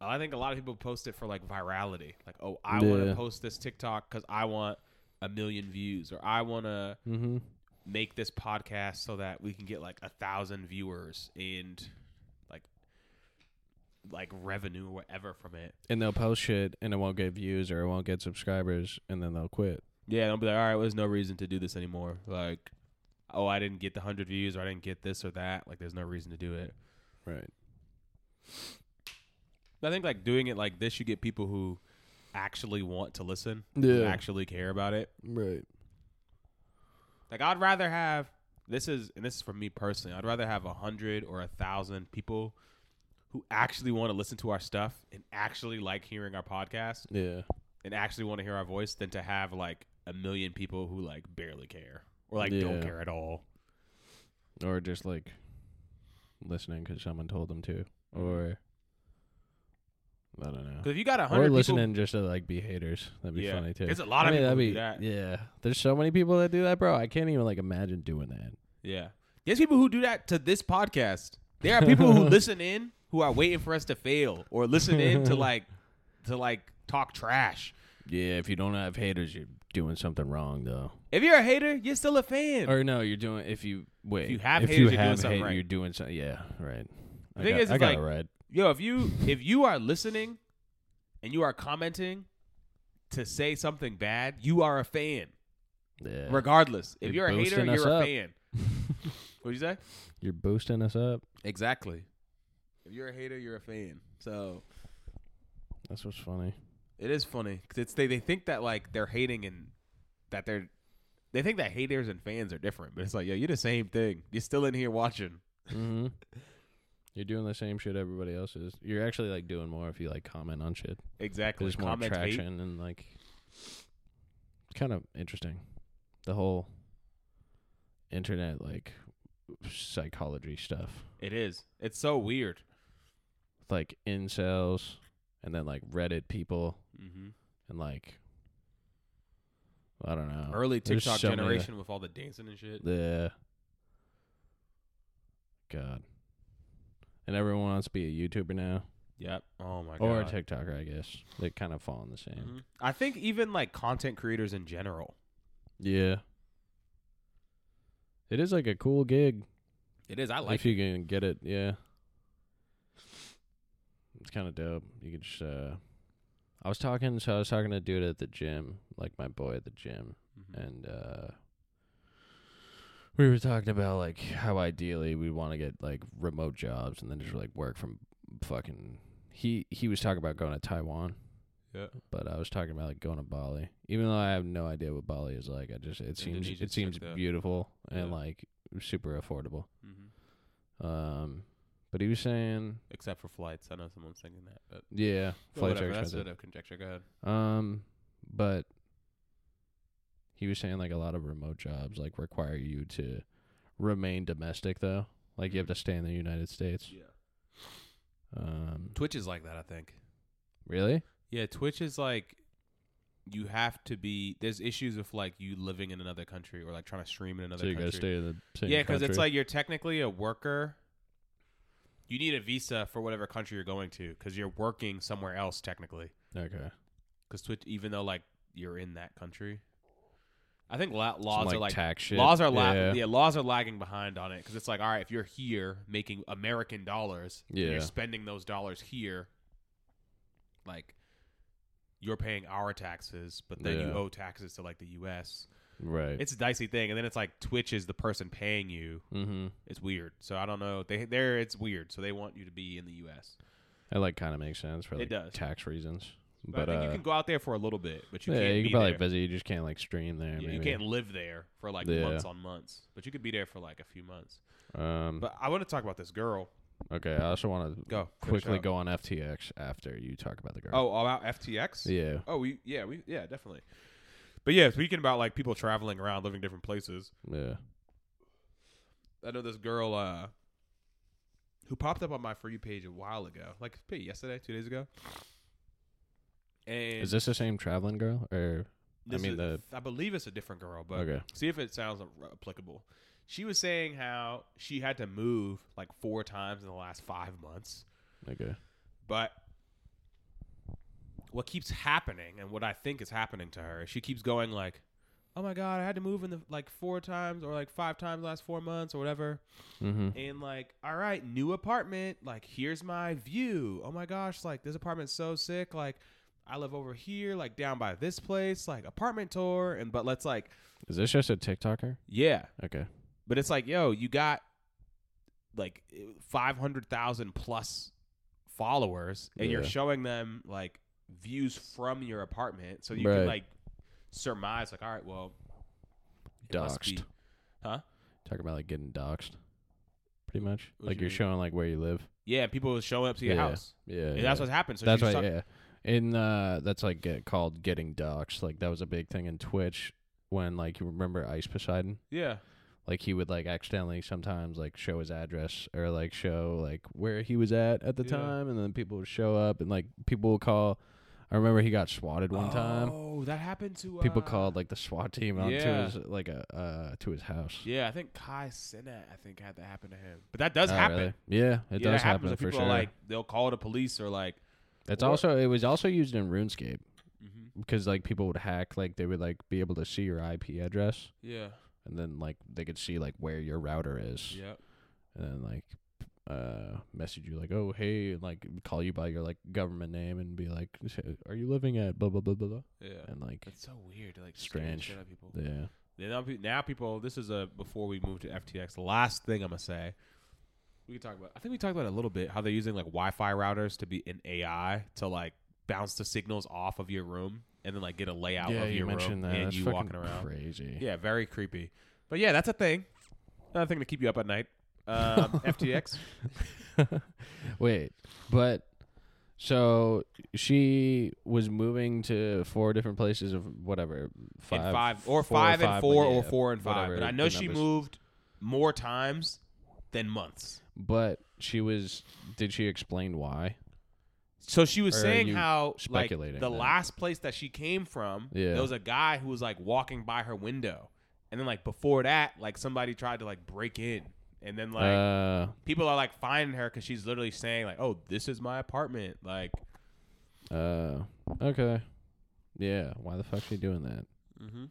I think a lot of people post it for like virality. Like, oh, I want to post this TikTok because I want a million views, or I want to Mm-hmm. make this podcast so that we can get like a thousand viewers and like like revenue or whatever from it. And they'll post shit and it won't get views or it won't get subscribers and then they'll quit. Yeah, they'll be like, all right, well, there's no reason to do this anymore. Like, oh, I didn't get the hundred views or I didn't get this or that. Like, there's no reason to do it. Right. I think like doing it like this, you get people who actually want to listen, Yeah. actually care about it. Right. Like, I'd rather have this is and this is for me personally. I'd rather have a hundred or a thousand people who actually want to listen to our stuff and actually like hearing our podcast Yeah. and actually want to hear our voice than to have like a million people who like barely care or like don't care at all. Or just like listening because someone told them to. Or I don't know. Because if you got a Or hundred people, listening just to like be haters. That'd be Yeah. funny too. There's a lot I of mean, people that'd be, do that. Yeah. There's so many people that do that, bro. I can't even like imagine doing that. yeah, there's people who do that to this podcast. There are people who listen in who are waiting for us to fail or listen in to like to like talk trash. Yeah, if you don't have haters, you're doing something wrong though. If you're a hater, you're still a fan. Or no, you're doing if you wait. If you have if haters, you you're doing have something hate, right. you're doing something. Yeah, right. The I thing got, is, I got like- it right. Yo, if you if you are listening and you are commenting to say something bad, you are a fan. Yeah, Regardless, if You're you're a hater, you're a up. fan. What'd you say? you're boosting us up. Exactly. If you're a hater, you're a fan. So That's what's funny. it is funny because it's they, they think that like they're hating and that they're they think that haters and fans are different, but it's like yo, you're the same thing. You're still in here watching. hmm You're doing the same shit everybody else is. You're actually like doing more if you like comment on shit. Exactly. There's more Comment hate. traction and like it's kind of interesting. The whole internet like psychology stuff. It is. It's so weird. Like incels and then like Reddit people Mm-hmm. and like I don't know. Early There's TikTok so many- generation with all the dancing and shit. Yeah. God. And everyone wants to be a YouTuber now. Yep. Oh my god. Or a. TikToker, I guess. They kind of fall in the same. Mhm. I think even like content creators in general. Yeah. It is like a cool gig. It is. I like if you can get it, yeah. It's kind of dope. You could just, uh, I was talking, so I was talking to a dude at the gym, like my boy at the gym, Mhm. and uh we were talking about like how ideally we want to get like remote jobs and then just like work from fucking he he was talking about going to Taiwan Yeah. but I was talking about like going to Bali even though I have no idea what Bali is like I just it seems it seems beautiful and like super affordable Mhm. um but he was saying Except for flights. I know someone's thinking that, but yeah flights are whatever. That's a expensive bit of conjecture. Go ahead. um but he was saying like a lot of remote jobs like require you to remain domestic though. Like you have to stay in the United States. Yeah. Um, Twitch is like that, I think. really? Yeah, Twitch is like you have to be. There's issues with like you living in another country or like trying to stream in another So you gotta country. stay in the same yeah, because it's like you're technically a worker. You need a visa for whatever country you're going to because you're working somewhere else technically. okay. Because Twitch, even though like you're in that country, I think la- Some, laws like, are like tax shit. laws are la- yeah. yeah. laws are lagging behind on it because it's like all right if you're here making American dollars and Yeah. you're spending those dollars here like you're paying our taxes but then you Yeah. owe taxes to like the US Right. it's a dicey thing and then it's like Twitch is the person paying you mm-hmm. it's weird so I don't know they there it's weird so they want you to be in the US That like kind of makes sense for It like does. tax reasons. But, But, I think uh, you can go out there for a little bit but you yeah, can't you can probably there. visit. You just can't like stream there. Yeah, you can't live there for like Yeah. months on months but you could be there for like a few months Um. but I want to talk about this girl okay. I also want to go finish quickly up. go on FTX after you talk about the girl. Oh, about FTX? Yeah. Oh, we yeah, we yeah, definitely. But yeah, speaking about like people traveling around, living different places. Yeah. I know this girl uh who popped up on my for you page a while ago, like maybe yesterday, two days ago. And Is this the same traveling girl or? this mean is- the- I believe it's a different girl, but okay. see if it sounds applicable. She was saying how she had to move like four times in the last five months. Okay. But what keeps happening and what I think is happening to her is she keeps going like, "Oh my god, I had to move in the like four times or like five times last 4 months or whatever." Mm-hmm. And like, "All right, new apartment, like here's my view. Oh my gosh, like this apartment's so sick. Like I live over here like down by this place, like apartment tour and but let's like, Is this just a TikToker? yeah, Okay. but it's like, yo, you got like 500,000 plus followers and you're Yeah. showing them like views from your apartment. So you Right. can like surmise, like, all right, well, it must be- Doxed. Huh? Talking about like getting doxed. Pretty much. What like you you're mean? showing like where you live. Yeah, people showing up to your Yeah. house. Yeah. And yeah. that's what's happened. So that's she's why, talk- yeah. In uh, that's like get called getting doxxed. Like that was a big thing in Twitch when like you remember Ice Poseidon. yeah. Like he would like accidentally sometimes like show his address or like show like where he was at at the Yeah. time, and then people would show up and like people would call. I remember he got swatted one time. Oh, that happened to People uh, called like the SWAT team out to yeah. his like a uh to his house. Yeah, I think Kai Cenat, I think had that happen to him. But that does Oh, happen. really? Yeah, it yeah, does that happens. happen when for people sure. are like they'll call the police or like it's or- also it was also used in RuneScape mhm. because like people would hack like they would like be able to see your IP address Yeah. and then like they could see like where your router is Yeah. and then like uh message you like oh hey and like call you by your like government name and be like are you living at blah blah blah blah blah Yeah. and like It's so weird. Like Strange. shit out of people. yeah Yeah, now, now people. This is a before we move to FTX. The last thing I'm gonna say. We can talk about. I think we talked about it a little bit. How they're using like Wi-Fi routers to be an AI to like bounce the signals off of your room and then like get a layout yeah of you your room that and That's you walking around. crazy Yeah, very creepy. But yeah, that's a thing. Another thing to keep you up at night. Um, FTX. Wait, but so she was moving to four different places of whatever five, and five or four five and but four or four and five. whatever But I know she numbers. moved more times than months. But she was. Did she explain why? So she was Or are saying you how like speculating the that? last place that she came from, Yeah. there was a guy who was like walking by her window, and then like before that, like somebody tried to like break in, and then like uh, people are like finding her because she's literally saying like, "Oh, this is my apartment." Like, uh, okay, yeah. Why the fuck she doing that? mm-hmm.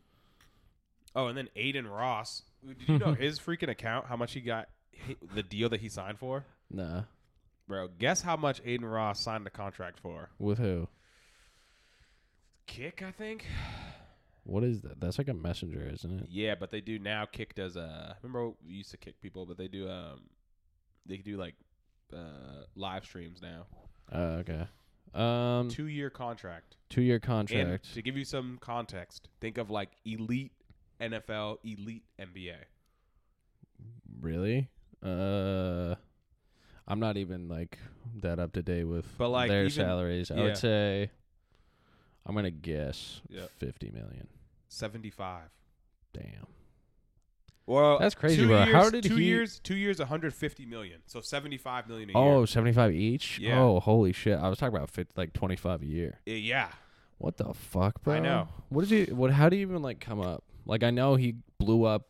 oh, and then Adin Ross. Did you know his freaking account? How much he got? The deal that he signed for, Nah, bro. Guess how much Adin Ross signed the contract for? with who? Kick, I think. What is that? That's like a messenger, isn't it? Yeah, but they do now. Kick does a. Remember we used to kick people, but they do um, they do like uh live streams now. Uh, okay. Um, Two year contract. two year And contract. to give you some context, think of like elite NFL, elite NBA. Really? Uh, I'm not even like that up to date with But, like, their even- salaries. I yeah. would say, I'm gonna guess Yep. fifty million. Seventy-five. Damn. Well, That's crazy, Two bro. Years, How did two he- years? Two years, 150 million. So 75 million a Oh, 75 each? Yeah. Oh, holy shit. I was talking about 50, like 25 a year. Uh, Yeah. What the fuck, bro? I know. What did he what how do you even like come up? Like I know he blew up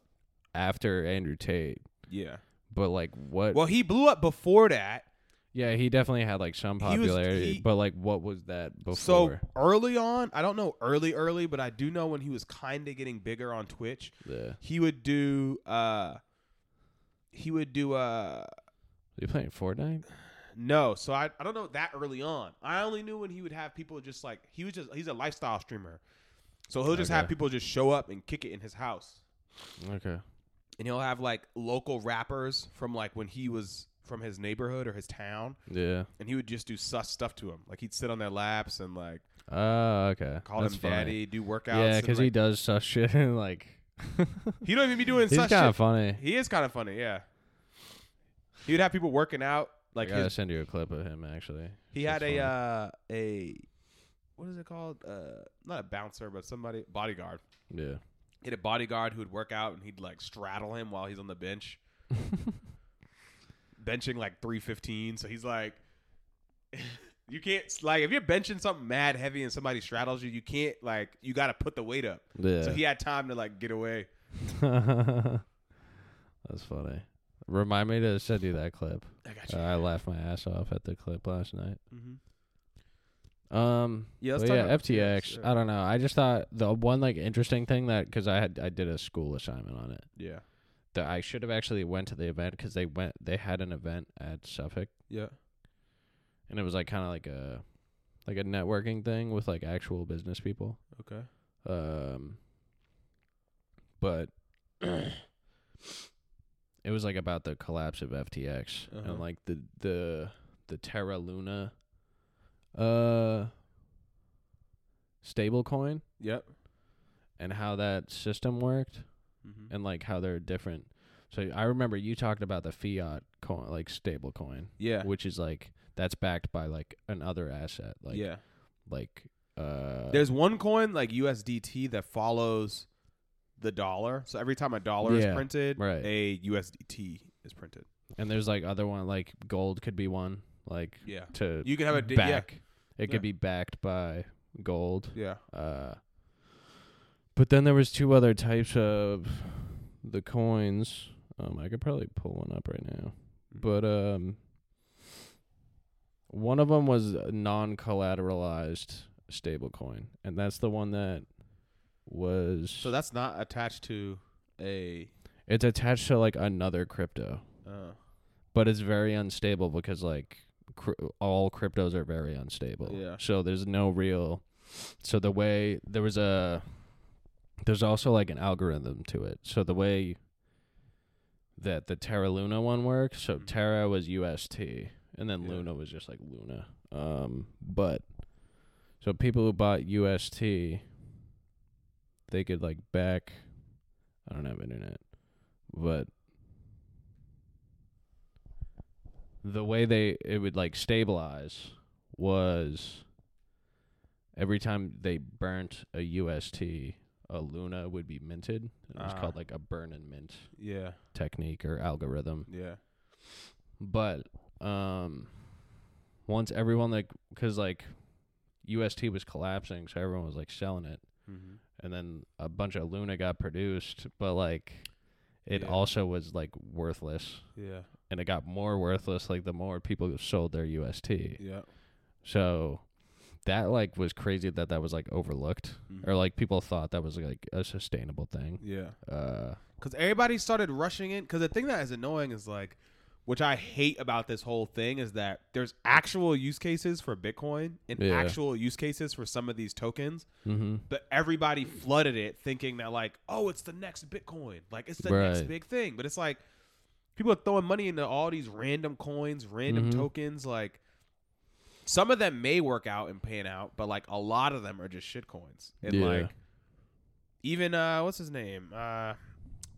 after Andrew Tate, Yeah. But like what Well, he blew up before that. Yeah, he definitely had like some He was- popularity, he- but like what was that before? So early on, I don't know early, early, but I do know when he was kind of getting bigger on Twitch, yeah. he would do, uh, he would do, uh, you playing Fortnite? no. So I, I don't know that early on. I only knew when he would have people just like, he was just, he's a lifestyle streamer. So he'll just have Okay. people just show up and kick it in his house. Okay. And he'll have like local rappers from like when he was from his neighborhood or his town, Yeah. and he would just do sus stuff to him. Like he'd sit on their laps and like Oh, okay. call That's him funny. daddy, do workouts. Yeah, because he does such shit and like he don't even be doing he's sus kind shit. of funny. He is kind of funny, yeah. He would have people working out. Like I gotta his, send you a clip of him actually. he had a funny. uh, a what is it called? Uh, not a bouncer, but somebody bodyguard. yeah. He had a bodyguard who would work out and he'd like straddle him while he's on the bench. benching like 315 so he's like you can't like if you're benching something mad heavy and somebody straddles you you can't like you got to put the weight up Yeah. so he had time to like get away That's funny. Remind me to send you that clip. i got Uh, I laughed my ass off at the clip last night. mm-hmm. Um, Yeah, let's talk yeah, FTX. FTX, I don't know. I just thought the one like interesting thing that because I had I did a school assignment on it yeah that I should have actually went to the event because they went they had an event at Suffolk yeah and it was like kind of like a like a networking thing with like actual business people. okay Um, but it was like about the collapse of FTX Uh-huh. and like the the the Terra Luna uh stable coin yep and how that system worked mm-hmm. and like how they're different. So I remember you talked about the fiat coin like stablecoin. yeah which is like that's backed by like another asset like yeah like uh there's one coin like usdt that follows the dollar so every time a dollar Yeah, is printed right. a usdt is printed and there's like other one like gold could be one like yeah to you can have a yeah back. It could Yeah. be backed by gold. yeah Uh, but then there was two other types of the coins. Um, I could probably pull one up right now, Mm-hmm. but um, one of them was a non-collateralized stable coin, and that's the one that was. So that's not attached to a. it's attached to like another crypto, Uh, but it's very unstable because like all cryptos are very unstable. Yeah. So there's no real. So the way there was a, there's also like an algorithm to it. So the way that the Terra Luna one works, so Mhm. Terra was UST, and then Yeah. Luna was just like Luna. Um, but so people who bought UST, they could like back. I don't have internet, but the way they it would like stabilize was every time they burnt a UST, a Luna would be minted. It was Ah. called like a burn and mint yeah, technique or algorithm. yeah, But um, once everyone like, cause like UST was collapsing, so everyone was like selling it, mm-hmm. and then a bunch of Luna got produced, but like it Yeah. also was like worthless, yeah, and it got more worthless like the more people sold their UST. yeah. So that like was crazy that that was like overlooked Mhm. or like people thought that was like a sustainable thing. yeah. Uh, Because everybody started rushing in. Because the thing that is annoying is like, which I hate about this whole thing is that there's actual use cases for Bitcoin and Yeah. actual use cases for some of these tokens, mm-hmm. but everybody flooded it thinking that like, oh, it's the next Bitcoin, like it's the next big thing. But it's like people are throwing money into all these random coins, random Mhm. tokens. Like some of them may work out and pan out, but like a lot of them are just shit coins. And Yeah. like even uh, what's his name? Uh,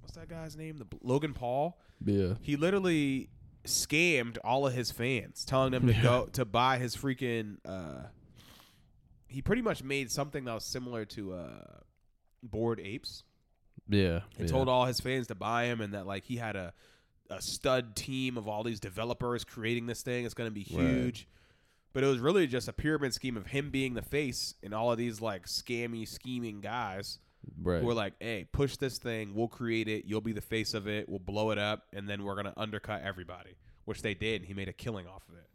what's that guy's name? The Logan Paul. Yeah. He literally scammed all of his fans, telling them to Yeah. go to buy his freaking uh, he pretty much made something that was similar to uh, Bored Apes. Yeah. He yeah. told all his fans to buy him, and that like he had a a stud team of all these developers creating this thing. It's going to be Right. huge. But it was really just a pyramid scheme of him being the face and all of these like scammy, scheming guys right. who were like, "Hey, push this thing. We'll create it. You'll be the face of it. We'll blow it up, and then we're gonna undercut everybody." Which they did. And he made a killing off of it.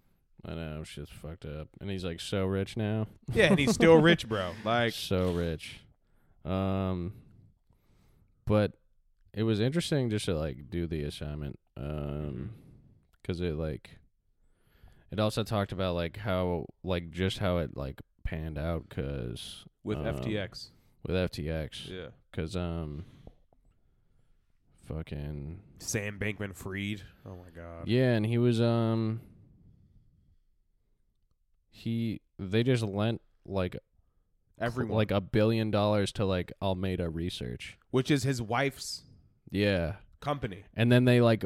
I know shit's fucked up, and he's like so rich now. Yeah, and he's still rich, bro. Like, so rich. Um, but it was interesting just to like do the assignment. Um, because it like it also talked about like how like just how it like panned out because with Um, FTX. with FTX Yeah. because um fucking Sam Bankman Freed. Oh my god. yeah and he was um he they just lent like Everyone. like a billion dollars to like Alameda Research. which is his wife's Yeah. company, And then they like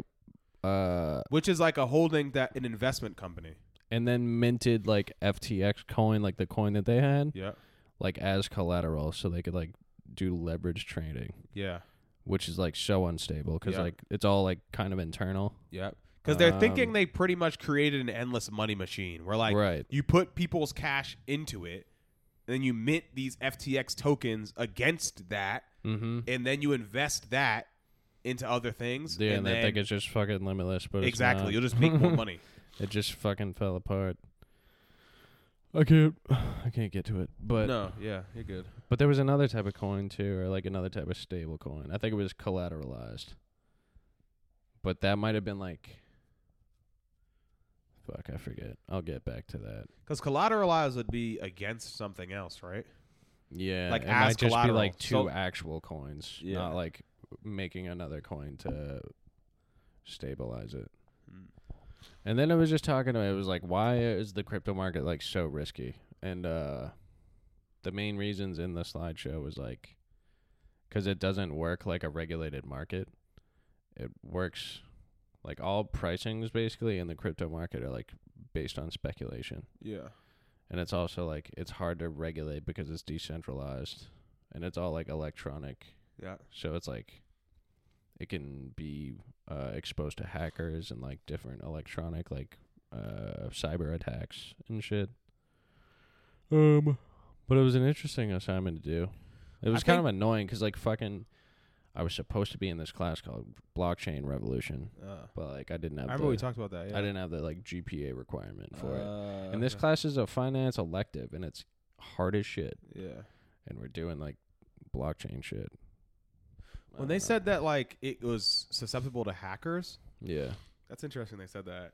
uh which is like a holding that an investment company. and then minted like FTX coin like the coin that they had Yeah. like as collateral so they could like do leverage trading, Yeah. which is like so unstable cuz Yeah. like it's all like kind of internal. Yeah. Because they're thinking Um, they pretty much created an endless money machine where like right. you put people's cash into it, and then you mint these FTX tokens against that, Mhm. and then you invest that into other things. Yeah, and and they think it's just fucking limitless, but exactly. You'll just make more money. It just fucking fell apart. I can't I can't get to it. But no, yeah, you're good. But there was another type of coin too, or like another type of stable coin. I think it was collateralized. But that might have been like fuck, I forget. I'll get back to that. Because collateralized would be against something else, right? Yeah. Like it as might just be collateral. like two So- actual coins. Yeah. Not like making another coin to stabilize it. Hmm. And then I was just talking about it was like why is the crypto market like so risky? And uh the main reasons in the slideshow was like cuz it doesn't work like a regulated market. It works like all pricings basically in the crypto market are like based on speculation. Yeah. And it's also like it's hard to regulate because it's decentralized and it's all like electronic. Yeah. So it's like it can be uh, exposed to hackers and like different electronic like uh, cyber attacks and shit. Um, but it was an interesting assignment to do. It I was kind of annoying because like fucking, I was supposed to be in this class called Blockchain Revolution, Uh, but like I didn't have. I remember we talked about that. Yeah. I didn't have the like GPA requirement for it. Uh, And this okay. class is a finance elective, and it's hard as shit. Yeah. And we're doing like blockchain shit. When they said that like it was susceptible to hackers, yeah, that's interesting. They said that.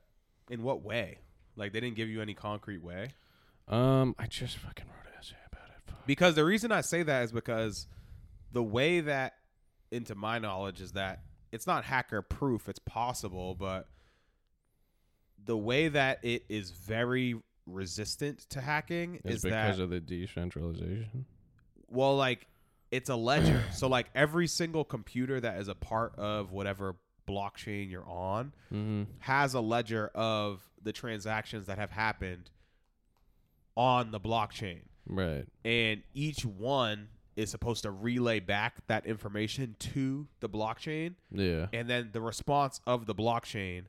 In what way? Like they didn't give you any concrete way. um, I just fucking wrote an essay about it. Fuck. Because the reason I say that is because the way that, into my knowledge, is that it's not hacker proof. It's possible, but the way that it is very resistant to hacking It's is because that of the decentralization. well, like it's a ledger. so like every single computer that is a part of whatever blockchain you're on Mm-hmm. has a ledger of the transactions that have happened on the blockchain. Right. and each one is supposed to relay back that information to the blockchain Yeah. and then the response of the blockchain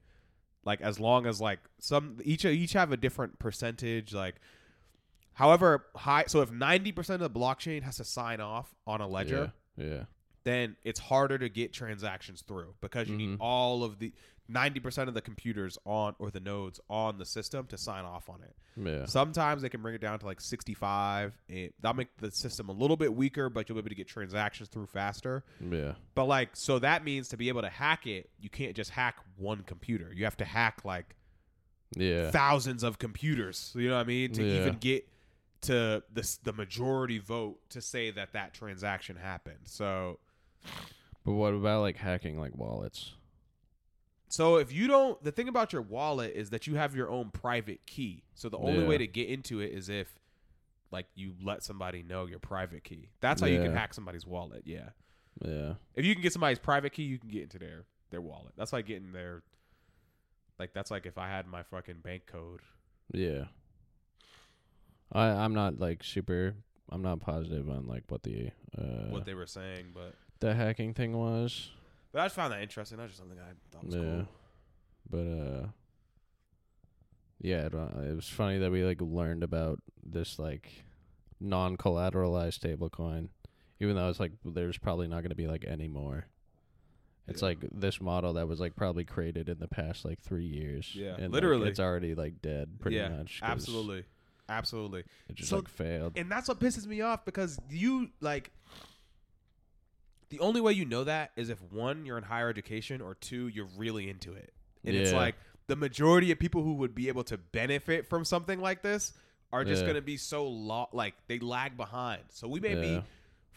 like as long as like some each each have a different percentage like however high so if 90% of the blockchain has to sign off on a ledger Yeah. yeah. then it's harder to get transactions through because you Mhm. need all of the 90% of the computers on or the nodes on the system to sign off on it Yeah. Sometimes they can bring it down to like 65. And that'll make the system a little bit weaker, but you'll be able to get transactions through faster. Yeah. But like, so that means to be able to hack it, you can't just hack one computer. You have to hack like Yeah. thousands of computers. You know what I mean? To Yeah. even get to the the majority vote to say that that transaction happened. So But what about like hacking like wallets? So if you don't, the thing about your wallet is that you have your own private key. So the only Yeah. way to get into it is if, like, you let somebody know your private key. That's how you can hack somebody's wallet. Yeah. Yeah. If you can get somebody's private key, you can get into their their wallet. That's like getting their, like that's like if I had my fucking bank code. Yeah. I I'm not like super. I'm not positive on like what the uh what they were saying, but the hacking thing was. but I just found that interesting. That's just something I thought was Yeah. cool. But uh yeah, it, uh, it was funny that we like learned about this like non-collateralized stablecoin even though it's like there's probably not going to be like any more. It's Yeah. like this model that was like probably created in the past like 3 years. Yeah, and, like, literally. it's already like dead pretty much. yeah, much. absolutely, absolutely. It just So- like failed. And that's what pisses me off because you like the only way you know that is if one, you're in higher education, or two, you're really into it. And it's like the majority of people who would be able to benefit from something like this are just Yeah. going to be so lo- like they lag behind. So we may Yeah. be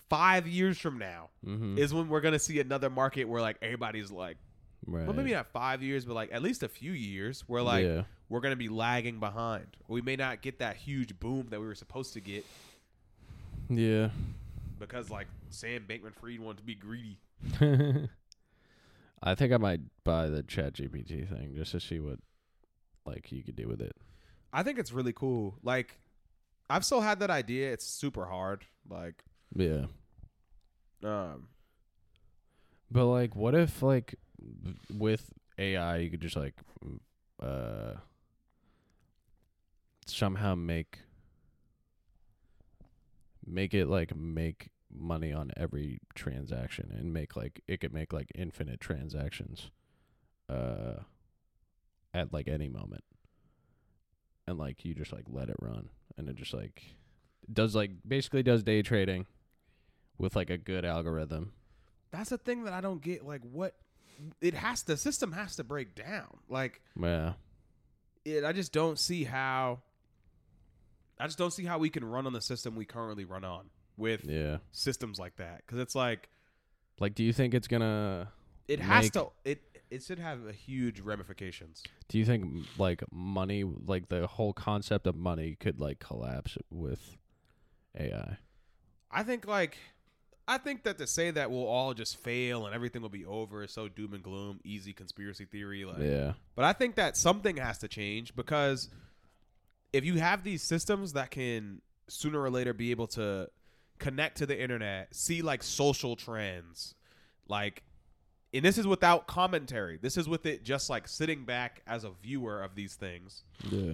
five years from now mm-hmm. is when we're going to see another market where like everybody's like, right. well, maybe not five years, but like at least a few years where like yeah. We're going to be lagging behind. We may not get that huge boom that we were supposed to get Yeah. because like Sam Bankman Fried wanted to be greedy. I think I might buy the Chat GPT thing just to see what like you could do with it. I think it's really cool. Like I've still had that idea. It's super hard. Like Yeah. um But like what if like with AI you could just like m- uh somehow make make it like make money on every transaction and make like it could make like infinite transactions uh at like any moment and like you just like let it run and it just like does like basically does day trading with like a good algorithm that's the thing that I don't get. Like what it has the system has to break down. Like yeah it I just don't see how I just don't see how we can run on the system we currently run on with yeah systems like that because it's like like do you think it's gonna it has to it it should have a huge ramifications. do you think like money like the whole concept of money could like collapse with ai I think like I think that to say that we'll all just fail and everything will be over is so doom and gloom, easy conspiracy theory. Like, yeah but I think that something has to change because if you have these systems that can sooner or later be able to connect to the internet, see like social trends, like, and this is without commentary. This is with it just like sitting back as a viewer of these things. Yeah.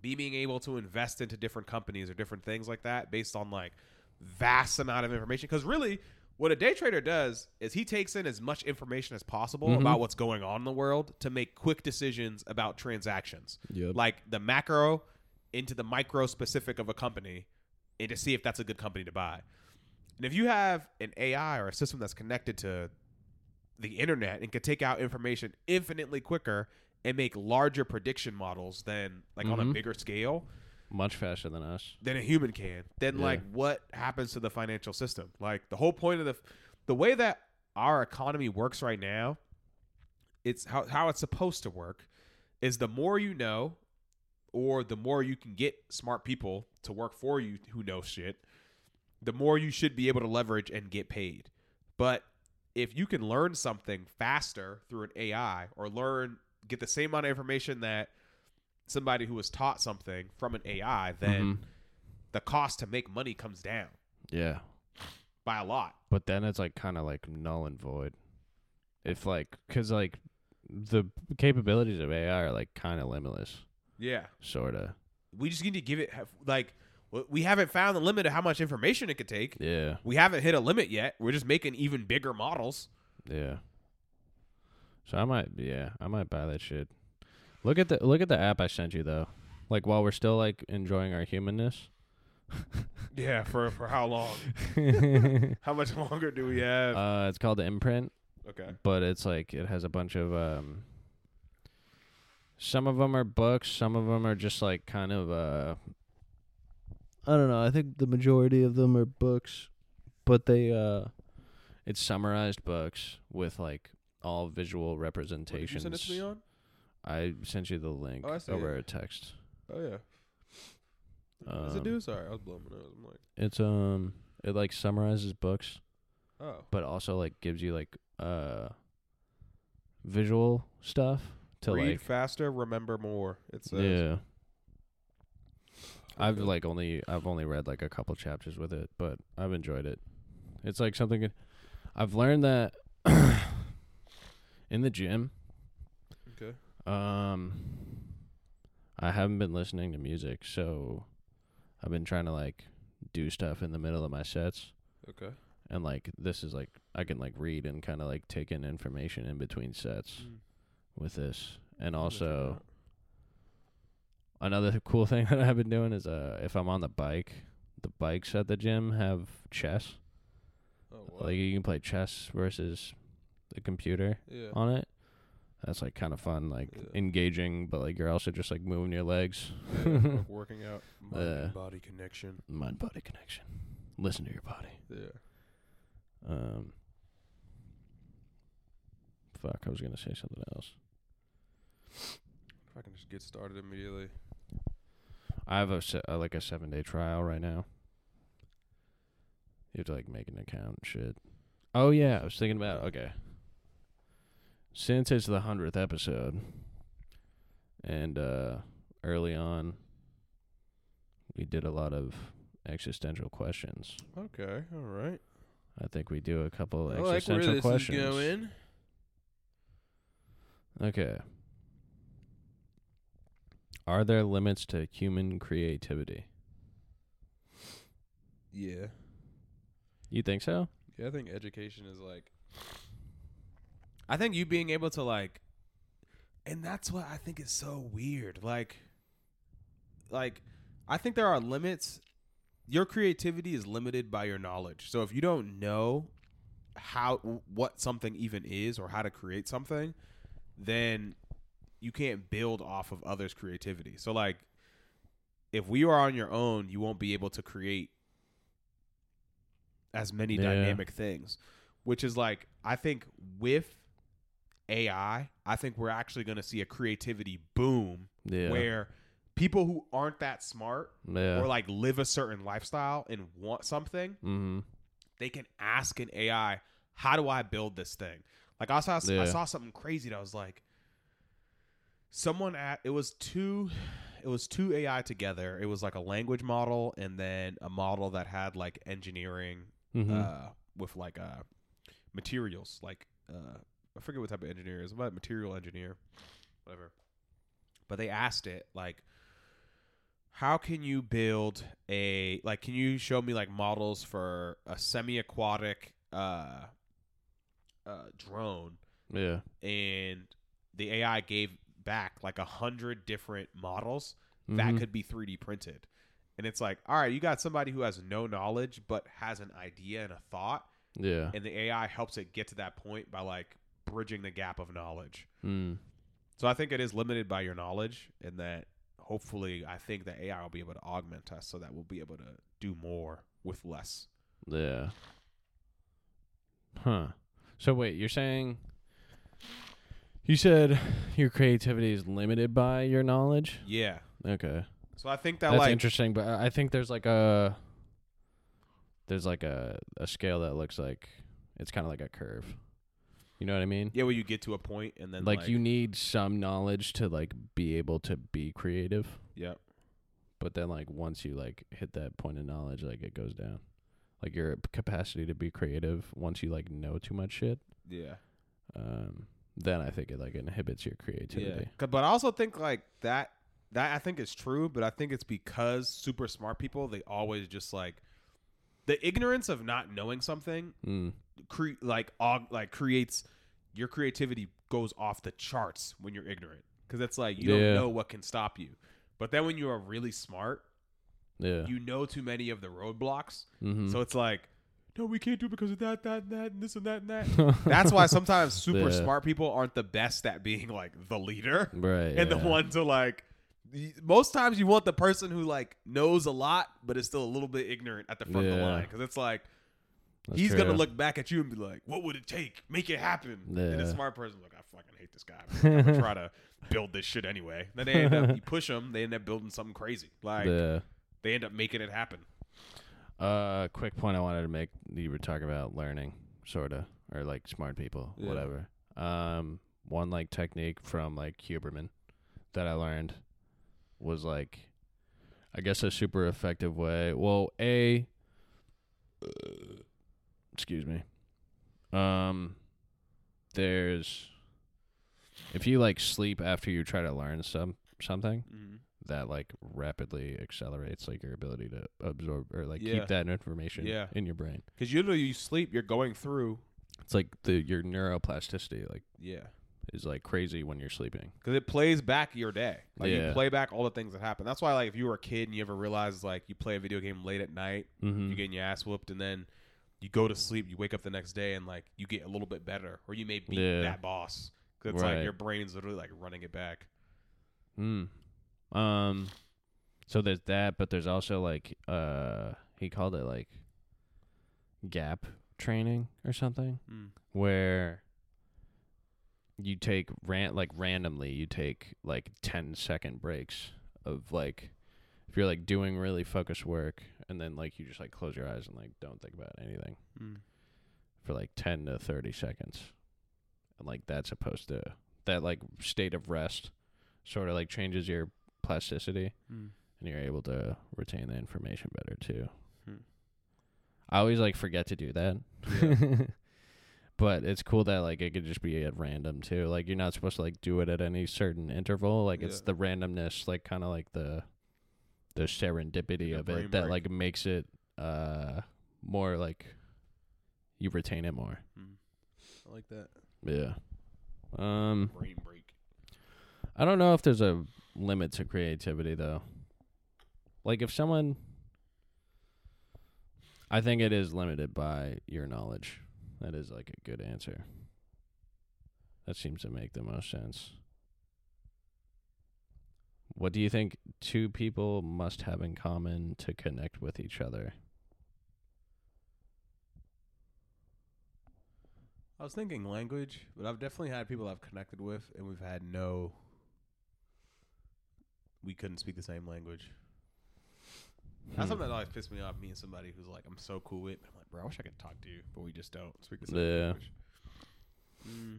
Be being able to invest into different companies or different things like that based on like vast amount of information. Because really what a day trader does is he takes in as much information as possible Mhm. about what's going on in the world to make quick decisions about transactions yep like the macro into the micro specific of a company and to see if that's a good company to buy and if you have an ai or a system that's connected to the internet and can take out information infinitely quicker and make larger prediction models than like on a Mhm. bigger scale much faster than us. Than a human can. Then Yeah. like what happens to the financial system. Like the whole point of the the way that our economy works right now it's how, how it's supposed to work is the more you know or the more you can get smart people to work for you who know shit the more you should be able to leverage and get paid. But if you can learn something faster through an ai or learn get the same amount of information that somebody who was taught something from an ai then Mhm. the cost to make money comes down yeah by a lot. but then it's like kind of like null and void if like because like the capabilities of ai are like kind of limitless Yeah. sort of We just need to give it like we haven't found the limit of how much information it could take. yeah We haven't hit a limit yet. We're just making even bigger models. Yeah. So I might, yeah, I might buy that shit. Look at the look at the app I sent you though. Like while we're still like enjoying our humanness. Yeah, for for how long? How much longer do we have? Uh, it's called the Imprint, okay. but it's like it has a bunch of um. Some of them are books. Some of them are just like kind of uh. I don't know. I think the majority of them are books, but they uh. It's summarized books with like all visual What, representations. you I sent you the link Oh, I see over it. a text. Oh yeah. Does it Um, do? Sorry, I was blowing my nose. I'm like, It's um, it like summarizes books, oh. but also like gives you like uh, visual stuff to like Read like faster, remember more. It says. yeah. I've like only I've only read like a couple chapters with it, but I've enjoyed it. It's like something good. I've learned that in the gym. Okay. Um, I haven't been listening to music, so I've been trying to like do stuff in the middle of my sets, Okay. and like this is like I can like read and kind of like take in information in between sets with this, and also another cool thing that I've been doing is uh if I'm on the bike, the bikes at the gym have chess. Oh, wow. Like you can play chess versus the computer yeah. on it. That's like kind of fun, like Yeah. engaging, but like you're also just like moving your legs. yeah. like working out. Mind and body connection. Mind body connection. Listen to your body. Yeah. Um Fuck, I was gonna say something else. If I can just get started immediately. I have a se- uh, like a seven day trial right now. You have to like make an account and shit. Oh yeah, I was thinking about okay. Since it's the hundredth episode, and uh early on, we did a lot of existential questions. Okay. All right. I think we do a couple I like where existential this questions. is going. Okay. Are there limits to human creativity? Yeah. You think so? Yeah, I think education is like. I think you being able to like, and that's what I think is so weird. Like, like, I think there are limits. Your creativity is limited by your knowledge. So if you don't know how what something even is or how to create something, then you can't build off of others' creativity. So like, if we are on your own, you won't be able to create as many Yeah. dynamic things, which is like I think with AI, I think we're actually going to see a creativity boom Yeah. where people who aren't that smart Yeah. or like live a certain lifestyle and want something, mm-hmm. they can ask an AI, "How do I build this thing?" Like I saw Yeah. I saw something crazy that was like someone at it was two it was two AI together. It was like a language model and then a model that had like engineering Mm-hmm. uh, with like uh, materials. Like uh, I forget what type of engineer it is, about material engineer, whatever. But they asked it like, how can you build a like? Can you show me like models for a semi-aquatic uh, uh, drone? yeah. And the AI gave back like a hundred different models that Mhm. could be 3D printed. And it's like, all right, you got somebody who has no knowledge but has an idea and a thought, Yeah. and the AI helps it get to that point by like bridging the gap of knowledge. Mm. So I think it is limited by your knowledge, and that hopefully, I think that AI will be able to augment us so that we'll be able to do more with less. Yeah. Huh. So wait, you're saying you said your creativity is limited by your knowledge? Yeah. Okay. So I think that That's like interesting, but I I think there's like a there's like a a scale that looks like it's kind of like a curve. You know what I mean? yeah, where you get to a point and then like, you need some knowledge to like be able to be creative, yeah but then like once you like hit that point of knowledge, like it goes down. Like your capacity to be creative once you like know too much shit, yeah um, then I think it like inhibits your creativity. Yeah. But I also think like that that I think is true, but I think it's because super smart people they always just like the ignorance of not knowing something Mm. Cre- like aug- like creates your creativity goes off the charts when you're ignorant because it's like you Yeah. don't know what can stop you. But then when you are really smart, Yeah. you know too many of the roadblocks. mm-hmm. So it's like, no, we can't do it because of that, that, and that, and this and that and that. That's why sometimes super Yeah. smart people aren't the best at being like the leader right. and the one to like most times you want the person who like knows a lot but is still a little bit ignorant at the front of the line because it's like That's he's gonna look back at you and be like what would it take make it happen and the Yeah. smart person like i fucking hate this guy i'm gonna try to build this shit anyway then they end up you push them they end up building something crazy like the they end up making it happen uh quick point I wanted to make. You were talking about learning, sorta, or like smart people, Yeah. whatever. Um, one like technique from like Huberman that I learned was like I guess a super effective way. Well, a excuse me. Um there's if you like sleep after you try to learn some something Mm-hmm. that like rapidly accelerates like your ability to absorb or like Yeah. keep that information Yeah. in your brain. Because usually you sleep, you're going through. It's like the your neuroplasticity like Yeah. is like crazy when you're sleeping. Because it plays back your day. Like Yeah. you play back all the things that happen. That's why, like, if you were a kid and you ever realized, like, you play a video game late at night, Mm-hmm. you getting your ass whooped, and then you go to sleep, you wake up the next day, and like you get a little bit better, or you may beat Yeah. that boss. 'Cause it's Right. like your brain's literally like running it back. Mm. Um. So there's that, but there's also like uh he called it like gap training or something Mm. where you take ran like randomly you take like 10 second breaks of like if you're like doing really focused work and then like you just like close your eyes and like don't think about anything Mm. for like 10 to 30 seconds. And like that's supposed to that like state of rest sort of like changes your plasticity Mm. and you're able to retain the information better too. Hmm. i always like forget to do that. But it's cool that like it could just be at random too. Like you're not supposed to like do it at any certain interval. Like it's the randomness like kind of like the the serendipity of it that like makes it uh more like you retain it more Mm. I like that yeah um brain break. I don't know if there's a limit to creativity though. Like if someone I think it is limited by your knowledge. That is like a good answer. That seems to make the most sense. What do you think two people must have in common to connect with each other? I was thinking language, but I've definitely had people I've connected with, and we've had no. We couldn't speak the same language. That's Hmm. something that always pissed me off. Me and somebody who's like, I'm so cool with. But I'm like, bro, I wish I could talk to you, but we just don't speak the same Yeah. language. Mm,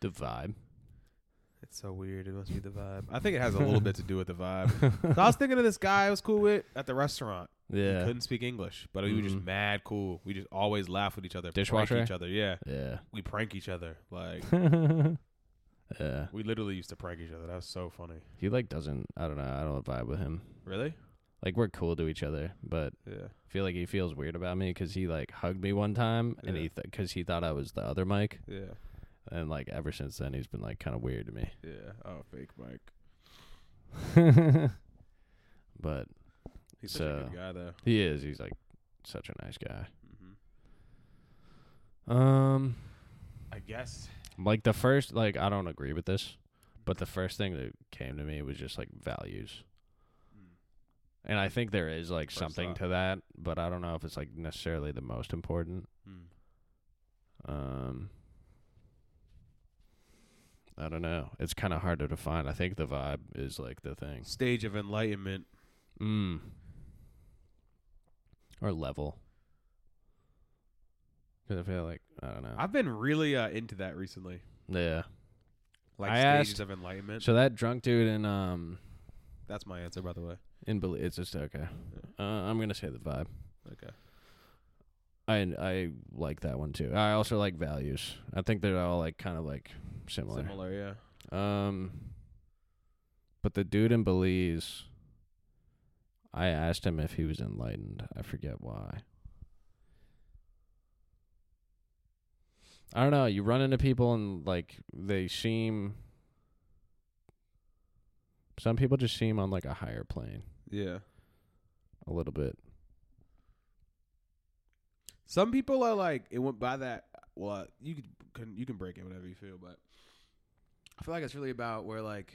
The vibe. It's so weird. It must be the vibe. I think it has a little bit to do with the vibe. So I was thinking of this guy I was cool with at the restaurant. He yeah. couldn't speak English, but we were just Mhm. mad cool. We just always laugh with each other, Dishwasher? prank each other. Yeah, Yeah. we prank each other. Like yeah. we literally used to prank each other. That was so funny. He like doesn't I don't know, I don't vibe with him. Really? Like we're cool to each other, but Yeah. I feel like he feels weird about me because he like hugged me one time and Yeah. he because he thought I was the other Mike, Yeah. And like ever since then he's been like kind of weird to me. Yeah. Oh, fake Mike. but He's such a So- good guy, though. he is. He's like such a nice guy. hmm Um, I guess. like the first like I don't agree with this, but the first thing that came to me was just like values. And I think there is like First something thought. to that, but I don't know if it's like necessarily the most important. Mm. Um, I don't know. It's kind of hard to define. I think the vibe is like the thing. Stage of enlightenment. Mm. Or level. 'Cause I feel like I don't know. I've been really uh, into that recently. yeah. Like I stages asked- of enlightenment. So that drunk dude in um That's my answer, by the way. in Bel- it's just okay. Uh, I'm gonna say the vibe. Okay. I I like that one too. I also like values. I think they're all like kind of like similar. Similar, yeah. Um, but the dude in Belize, I asked him if he was enlightened. I forget why. I don't know. You run into people and like they seem. Some people just seem on like a higher plane Yeah. a little bit. Some people are like it went by that. Well, you can, can you can break it whatever you feel, but I feel like it's really about where like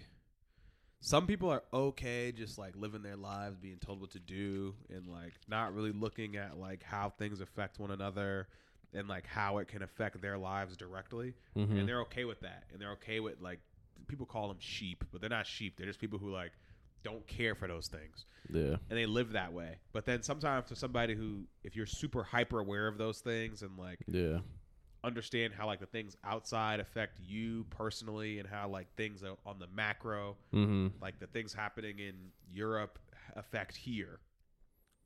some people are okay just like living their lives, being told what to do, and like not really looking at like how things affect one another and like how it can affect their lives directly, Mm-hmm. and they're okay with that, and they're okay with like people call them sheep, but they're not sheep. They're just people who like don't care for those things yeah. and they live that way. But then sometimes for somebody who, if you're super hyper aware of those things and like Yeah. Understand how like the things outside affect you personally and how like things on the macro Mm-hmm. like the things happening in Europe affect here,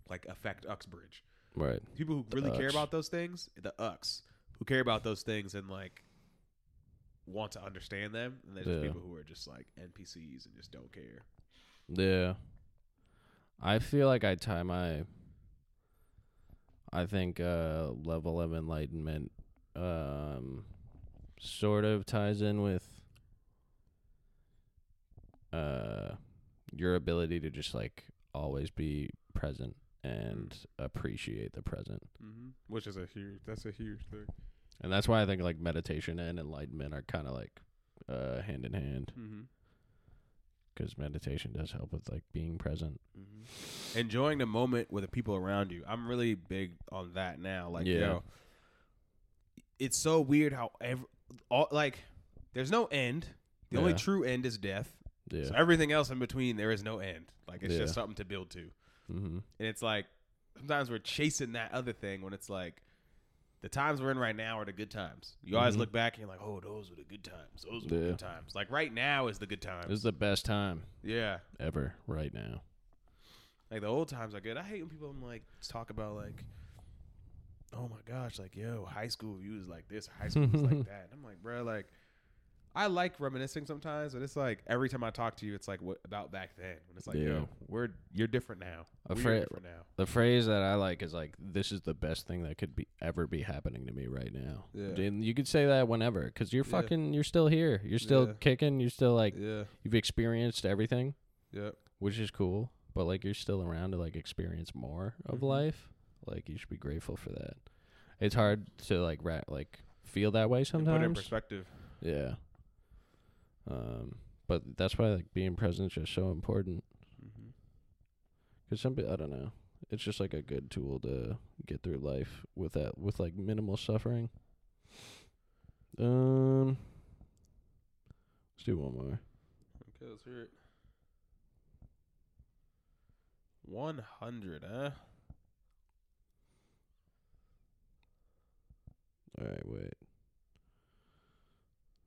like affect Uxbridge. Right. People who The really care about those things, the Ux, who care about those things and like want to understand them, and there's Yeah. people who are just like NPCs and just don't care. Yeah. I feel like I tie my I think uh level of enlightenment um sort of ties in with uh your ability to just like always be present and appreciate the present. Mm-hmm. Which is a huge. That's a huge thing. And that's why I think like meditation and enlightenment are kind of like uh hand in hand Mm-hmm. cuz meditation does help with like being present. Mm-hmm. Enjoying the moment with the people around you. I'm really big on that now. Like, Yeah. yo, it's so weird how ever, all, like, there's no end. The only true end is death. Yeah. So everything else in between, there is no end. Like, it's Yeah. just something to build to. mhm. And it's like sometimes we're chasing that other thing when it's like the times we're in right now are the good times. You always Mhm. look back and you're like, oh, those were the good times. Those were the good times. Like right now is the good time. This is the best time yeah. ever right now. Like the old times are good. I hate when people like talk about like, oh my gosh, like yo, high school you was like this, high school was like that. And I'm like, bro, like I like reminiscing sometimes, but it's like every time I talk to you, it's like what about back then? When it's like, Yeah. yo, we're you're different now. A fra- different now. The phrase that I like is like, "This is the best thing that could be ever be happening to me right now." Yeah. And you could say that whenever, because you're Yeah. fucking, you're still here, you're still Yeah. kicking, you're still like, Yeah. you've experienced everything, Yeah. which is cool. But like, you're still around to like experience more of Mhm. life. Like, you should be grateful for that. It's hard to like, ra- like feel that way And Put it in sometimes. perspective. Yeah. Um, but that's why like being present is just so important. Mm-hmm. Cause some, I don't know. It's just like a good tool to get through life with that, with like minimal suffering. Um, let's do one more. Okay, let's hear it. One hundred, huh? All right, wait.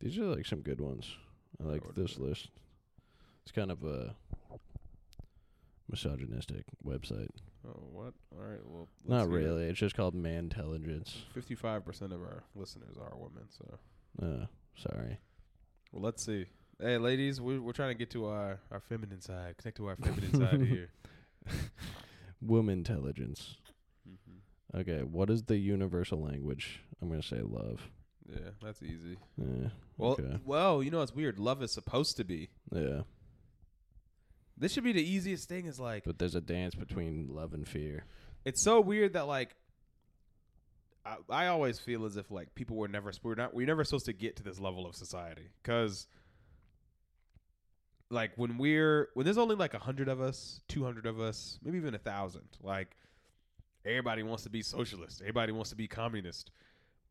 These are like some good ones. I like is this list. It's kind of a misogynistic website. Oh, what? All right. Well, Not really. It's just called Mantelligence. Fifty-five percent of our listeners are women. So, Uh, sorry. well, let's see. Hey, ladies, we're we're trying to get to our our feminine side. Connect to our feminine side here. Woman intelligence. Okay, what is the universal language? I'm gonna say love. Yeah, that's easy. Yeah. Well, okay. well, you know it's weird? Love is supposed to be. Yeah. This should be the easiest thing. Is like But there's a dance between love and fear. it's so weird that like I, I always feel as if like people were never we're not we're never supposed to get to this level of society because like when we're when there's only like a hundred of us, two hundred of us, maybe even a thousand, like everybody wants to be socialist, everybody wants to be communist.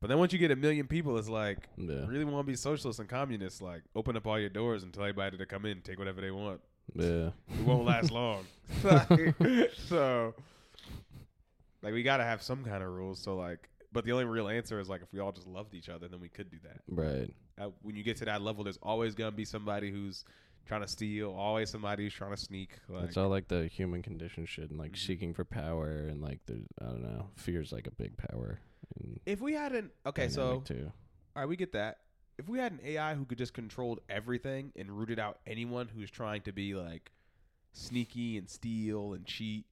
But then once you get a million people, it's like Yeah. really want to be socialist and communist. Like open up all your doors and tell everybody to come in, take whatever they want. Yeah. It won't last long. So, like, we got to have some kind of rules. So, like, but the only real answer is like if we all just loved each other, then we could do that. Right. Uh, when you get to that level, there's always gonna be somebody who's trying to steal, always somebody who's trying to sneak. Like, it's all like the human condition shit and like Mhm. seeking for power and like the I don't know, fear's like a big power. if we had an okay, so too. all right, we get that. If we had an AI who could just control everything and rooted out anyone who's trying to be like sneaky and steal and cheat,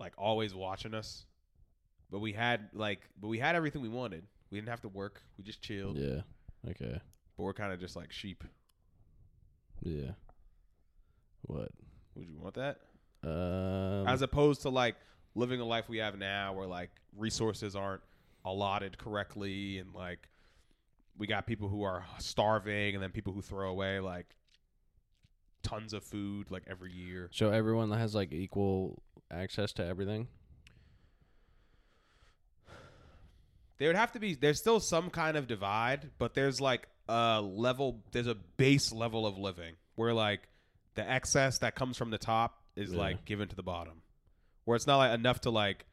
like always watching us, but we had like, but we had everything we wanted. We didn't have to work. We just chilled. Yeah. Okay. But we're kind of just like sheep. Yeah. What? Would you want that? Um As opposed to like living the life we have now, where like resources aren't allotted correctly, and like we got people who are starving, and then people who throw away like tons of food like every year. so everyone has like equal access to everything? There would have to be. There's still some kind of divide, but there's like a level. There's a base level of living where like the excess that comes from the top is Yeah. like given to the bottom, where it's not like enough to like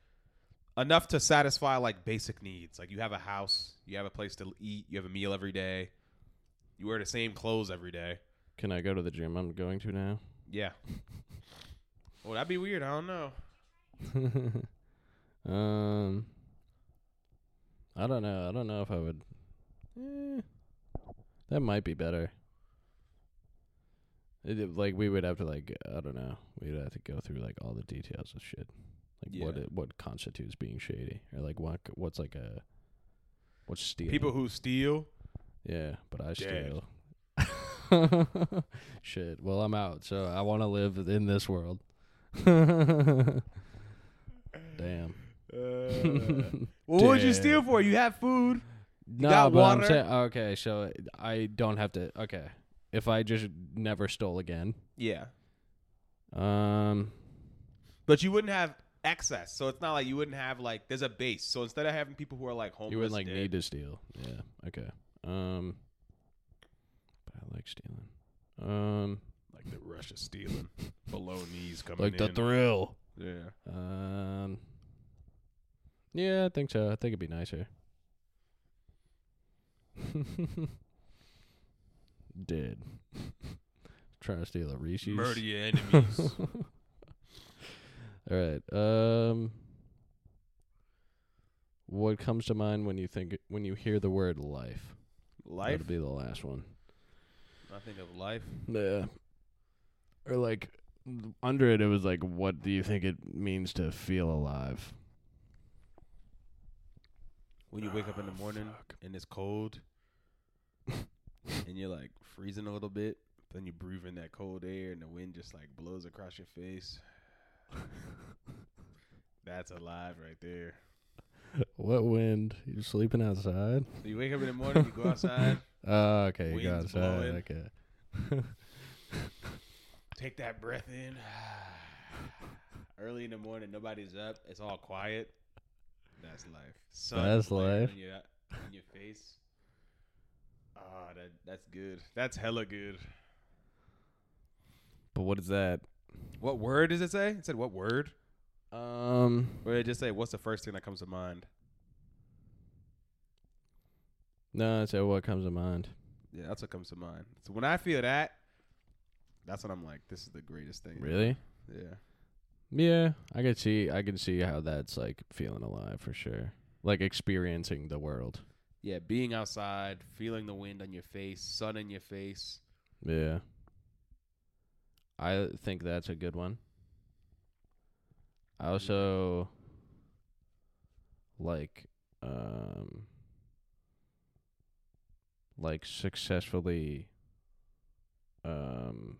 enough to satisfy like basic needs. Like you have a house, you have a place to eat, you have a meal every day, you wear the same clothes every day. Can I go to the gym I'm going to now? Yeah. well, that'd be weird. I don't know. um, I don't know. I don't know if I would. Eh, that might be better. It, it- like we would have to like I don't know. We'd have to go through like all the details of shit, like what it, what constitutes being shady, or like what what's like a what's stealing. People who steal. yeah, but I Dead. steal. shit. Well, I'm out, so I want to live in this world. Damn. Uh, well, what would you steal for? You have food. No, got but I'm water? saying okay, so I don't have to. Okay, if I just never stole again, Yeah. um, But you wouldn't have excess, so it's not like you wouldn't have like there's a base. So instead of having people who are like homeless, you wouldn't like dead- need to steal. Yeah. Okay. Um, but I like stealing. Um, like the rush of stealing, below knees coming like the in. thrill. yeah. Um, yeah, I think so. I think it'd be nicer. Dead. Trying to steal a Reese's. Murder your enemies. All right. Um, what comes to mind when you think when you hear the word life? life. That'd be the last one. I think of life. Yeah. Or like under it, it was like, what do you think it means to feel alive? When you wake up in the Oh, morning and it's cold, and you're like freezing a little bit, then you breathe in that cold air and the wind just like blows across your face. That's alive right there. What wind? You're sleeping outside? So you wake up in the morning, you go outside, Oh, okay. You got Wind's outside. blowing. Okay. take that breath in. Early in the morning, nobody's up. It's all quiet. That's life. Sun That's life. On your, on your face. Oh, that that's good. That's hella good. But what is that? What word does it say? It said what word? Um, Or did it just say what's the first thing that comes to mind? no, so what comes to mind? Yeah, that's what comes to mind. So when I feel that, that's when I'm like, this is the greatest thing. Really? Yeah. Yeah, I can see. I can see how that's like feeling alive for sure. Like experiencing the world. Yeah, being outside, feeling the wind on your face, sun in your face. Yeah. I think that's a good one. I also like um like successfully um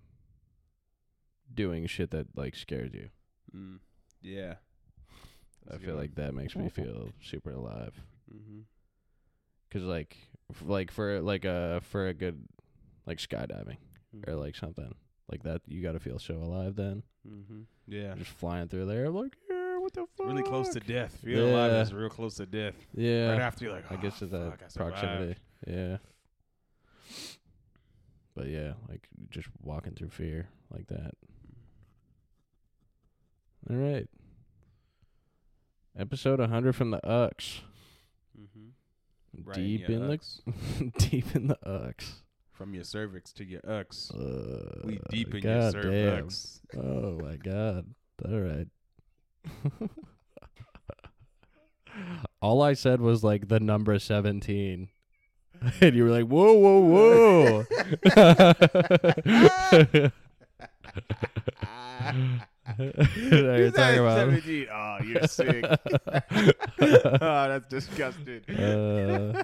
doing shit that like scares you. Mm. Yeah. I feel like that makes me feel super alive. Mm-hmm. Cause like, f- like for like a for a good, like skydiving or like something like that, you got to feel so alive. Then Mm-hmm. Yeah. just flying through there, like yeah, what the fuck? Really close to death. Feeling alive Yeah. is real close to death. yeah. Right after you're like, I guess "Oh, it's that fuck, I proximity. Yeah. But yeah, like just walking through fear like that. All right. Episode 100 from the Ux. Mm-hmm. deep in the deep in the Ux. from your cervix to your ux. Uh, we deep in your cervix. Oh my god. All right. All I said was like the number 17. And you were like, whoa, whoa, whoa. You talking about 17. Oh, you're sick. oh, that's disgusting. uh,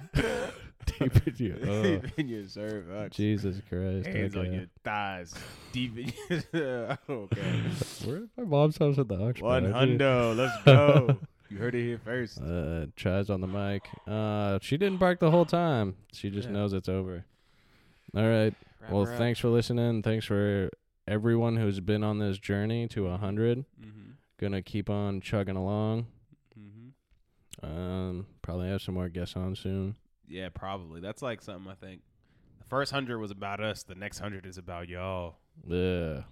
deep in your, oh, Deep in your cervix. Jesus Christ. Hands on okay. your thighs. Deep in your. okay. Where my mom's house at the Ox One hundo. Let's go. You heard it here first. Uh, Chaz on the mic. Uh, she didn't bark the whole time. She just Yeah. knows it's over. All right. well, thanks for listening. Thanks for everyone who's been on this journey to a hundred. Mm-hmm. Gonna keep on chugging along. Mm-hmm. Um, probably have some more guests on soon. Yeah, probably. That's like something I think. The first hundred was about us. The next hundred is about y'all. Yeah.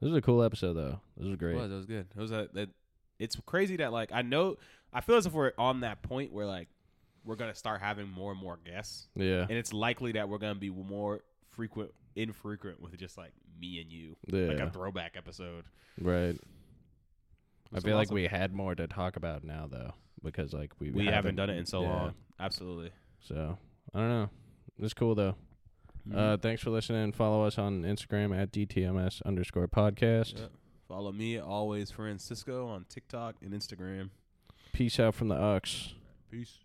This is a cool episode though. This is great. It was. It was good. It was a. It, it's crazy that like I know I feel as if we're on that point where like we're gonna start having more and more guests, Yeah. and it's likely that we're gonna be more frequent, infrequent with just like me and you, Yeah. like a throwback episode. right. I feel like awesome. we had more to talk about now though, because like we we haven't done it in so yeah. long. Absolutely. So I don't know. It's cool though. Mm-hmm. Uh, thanks for listening. Follow us on Instagram at DTMS underscore podcast. Yeah. Follow me always Francisco on TikTok and Instagram. Peace out from the Ux. Peace.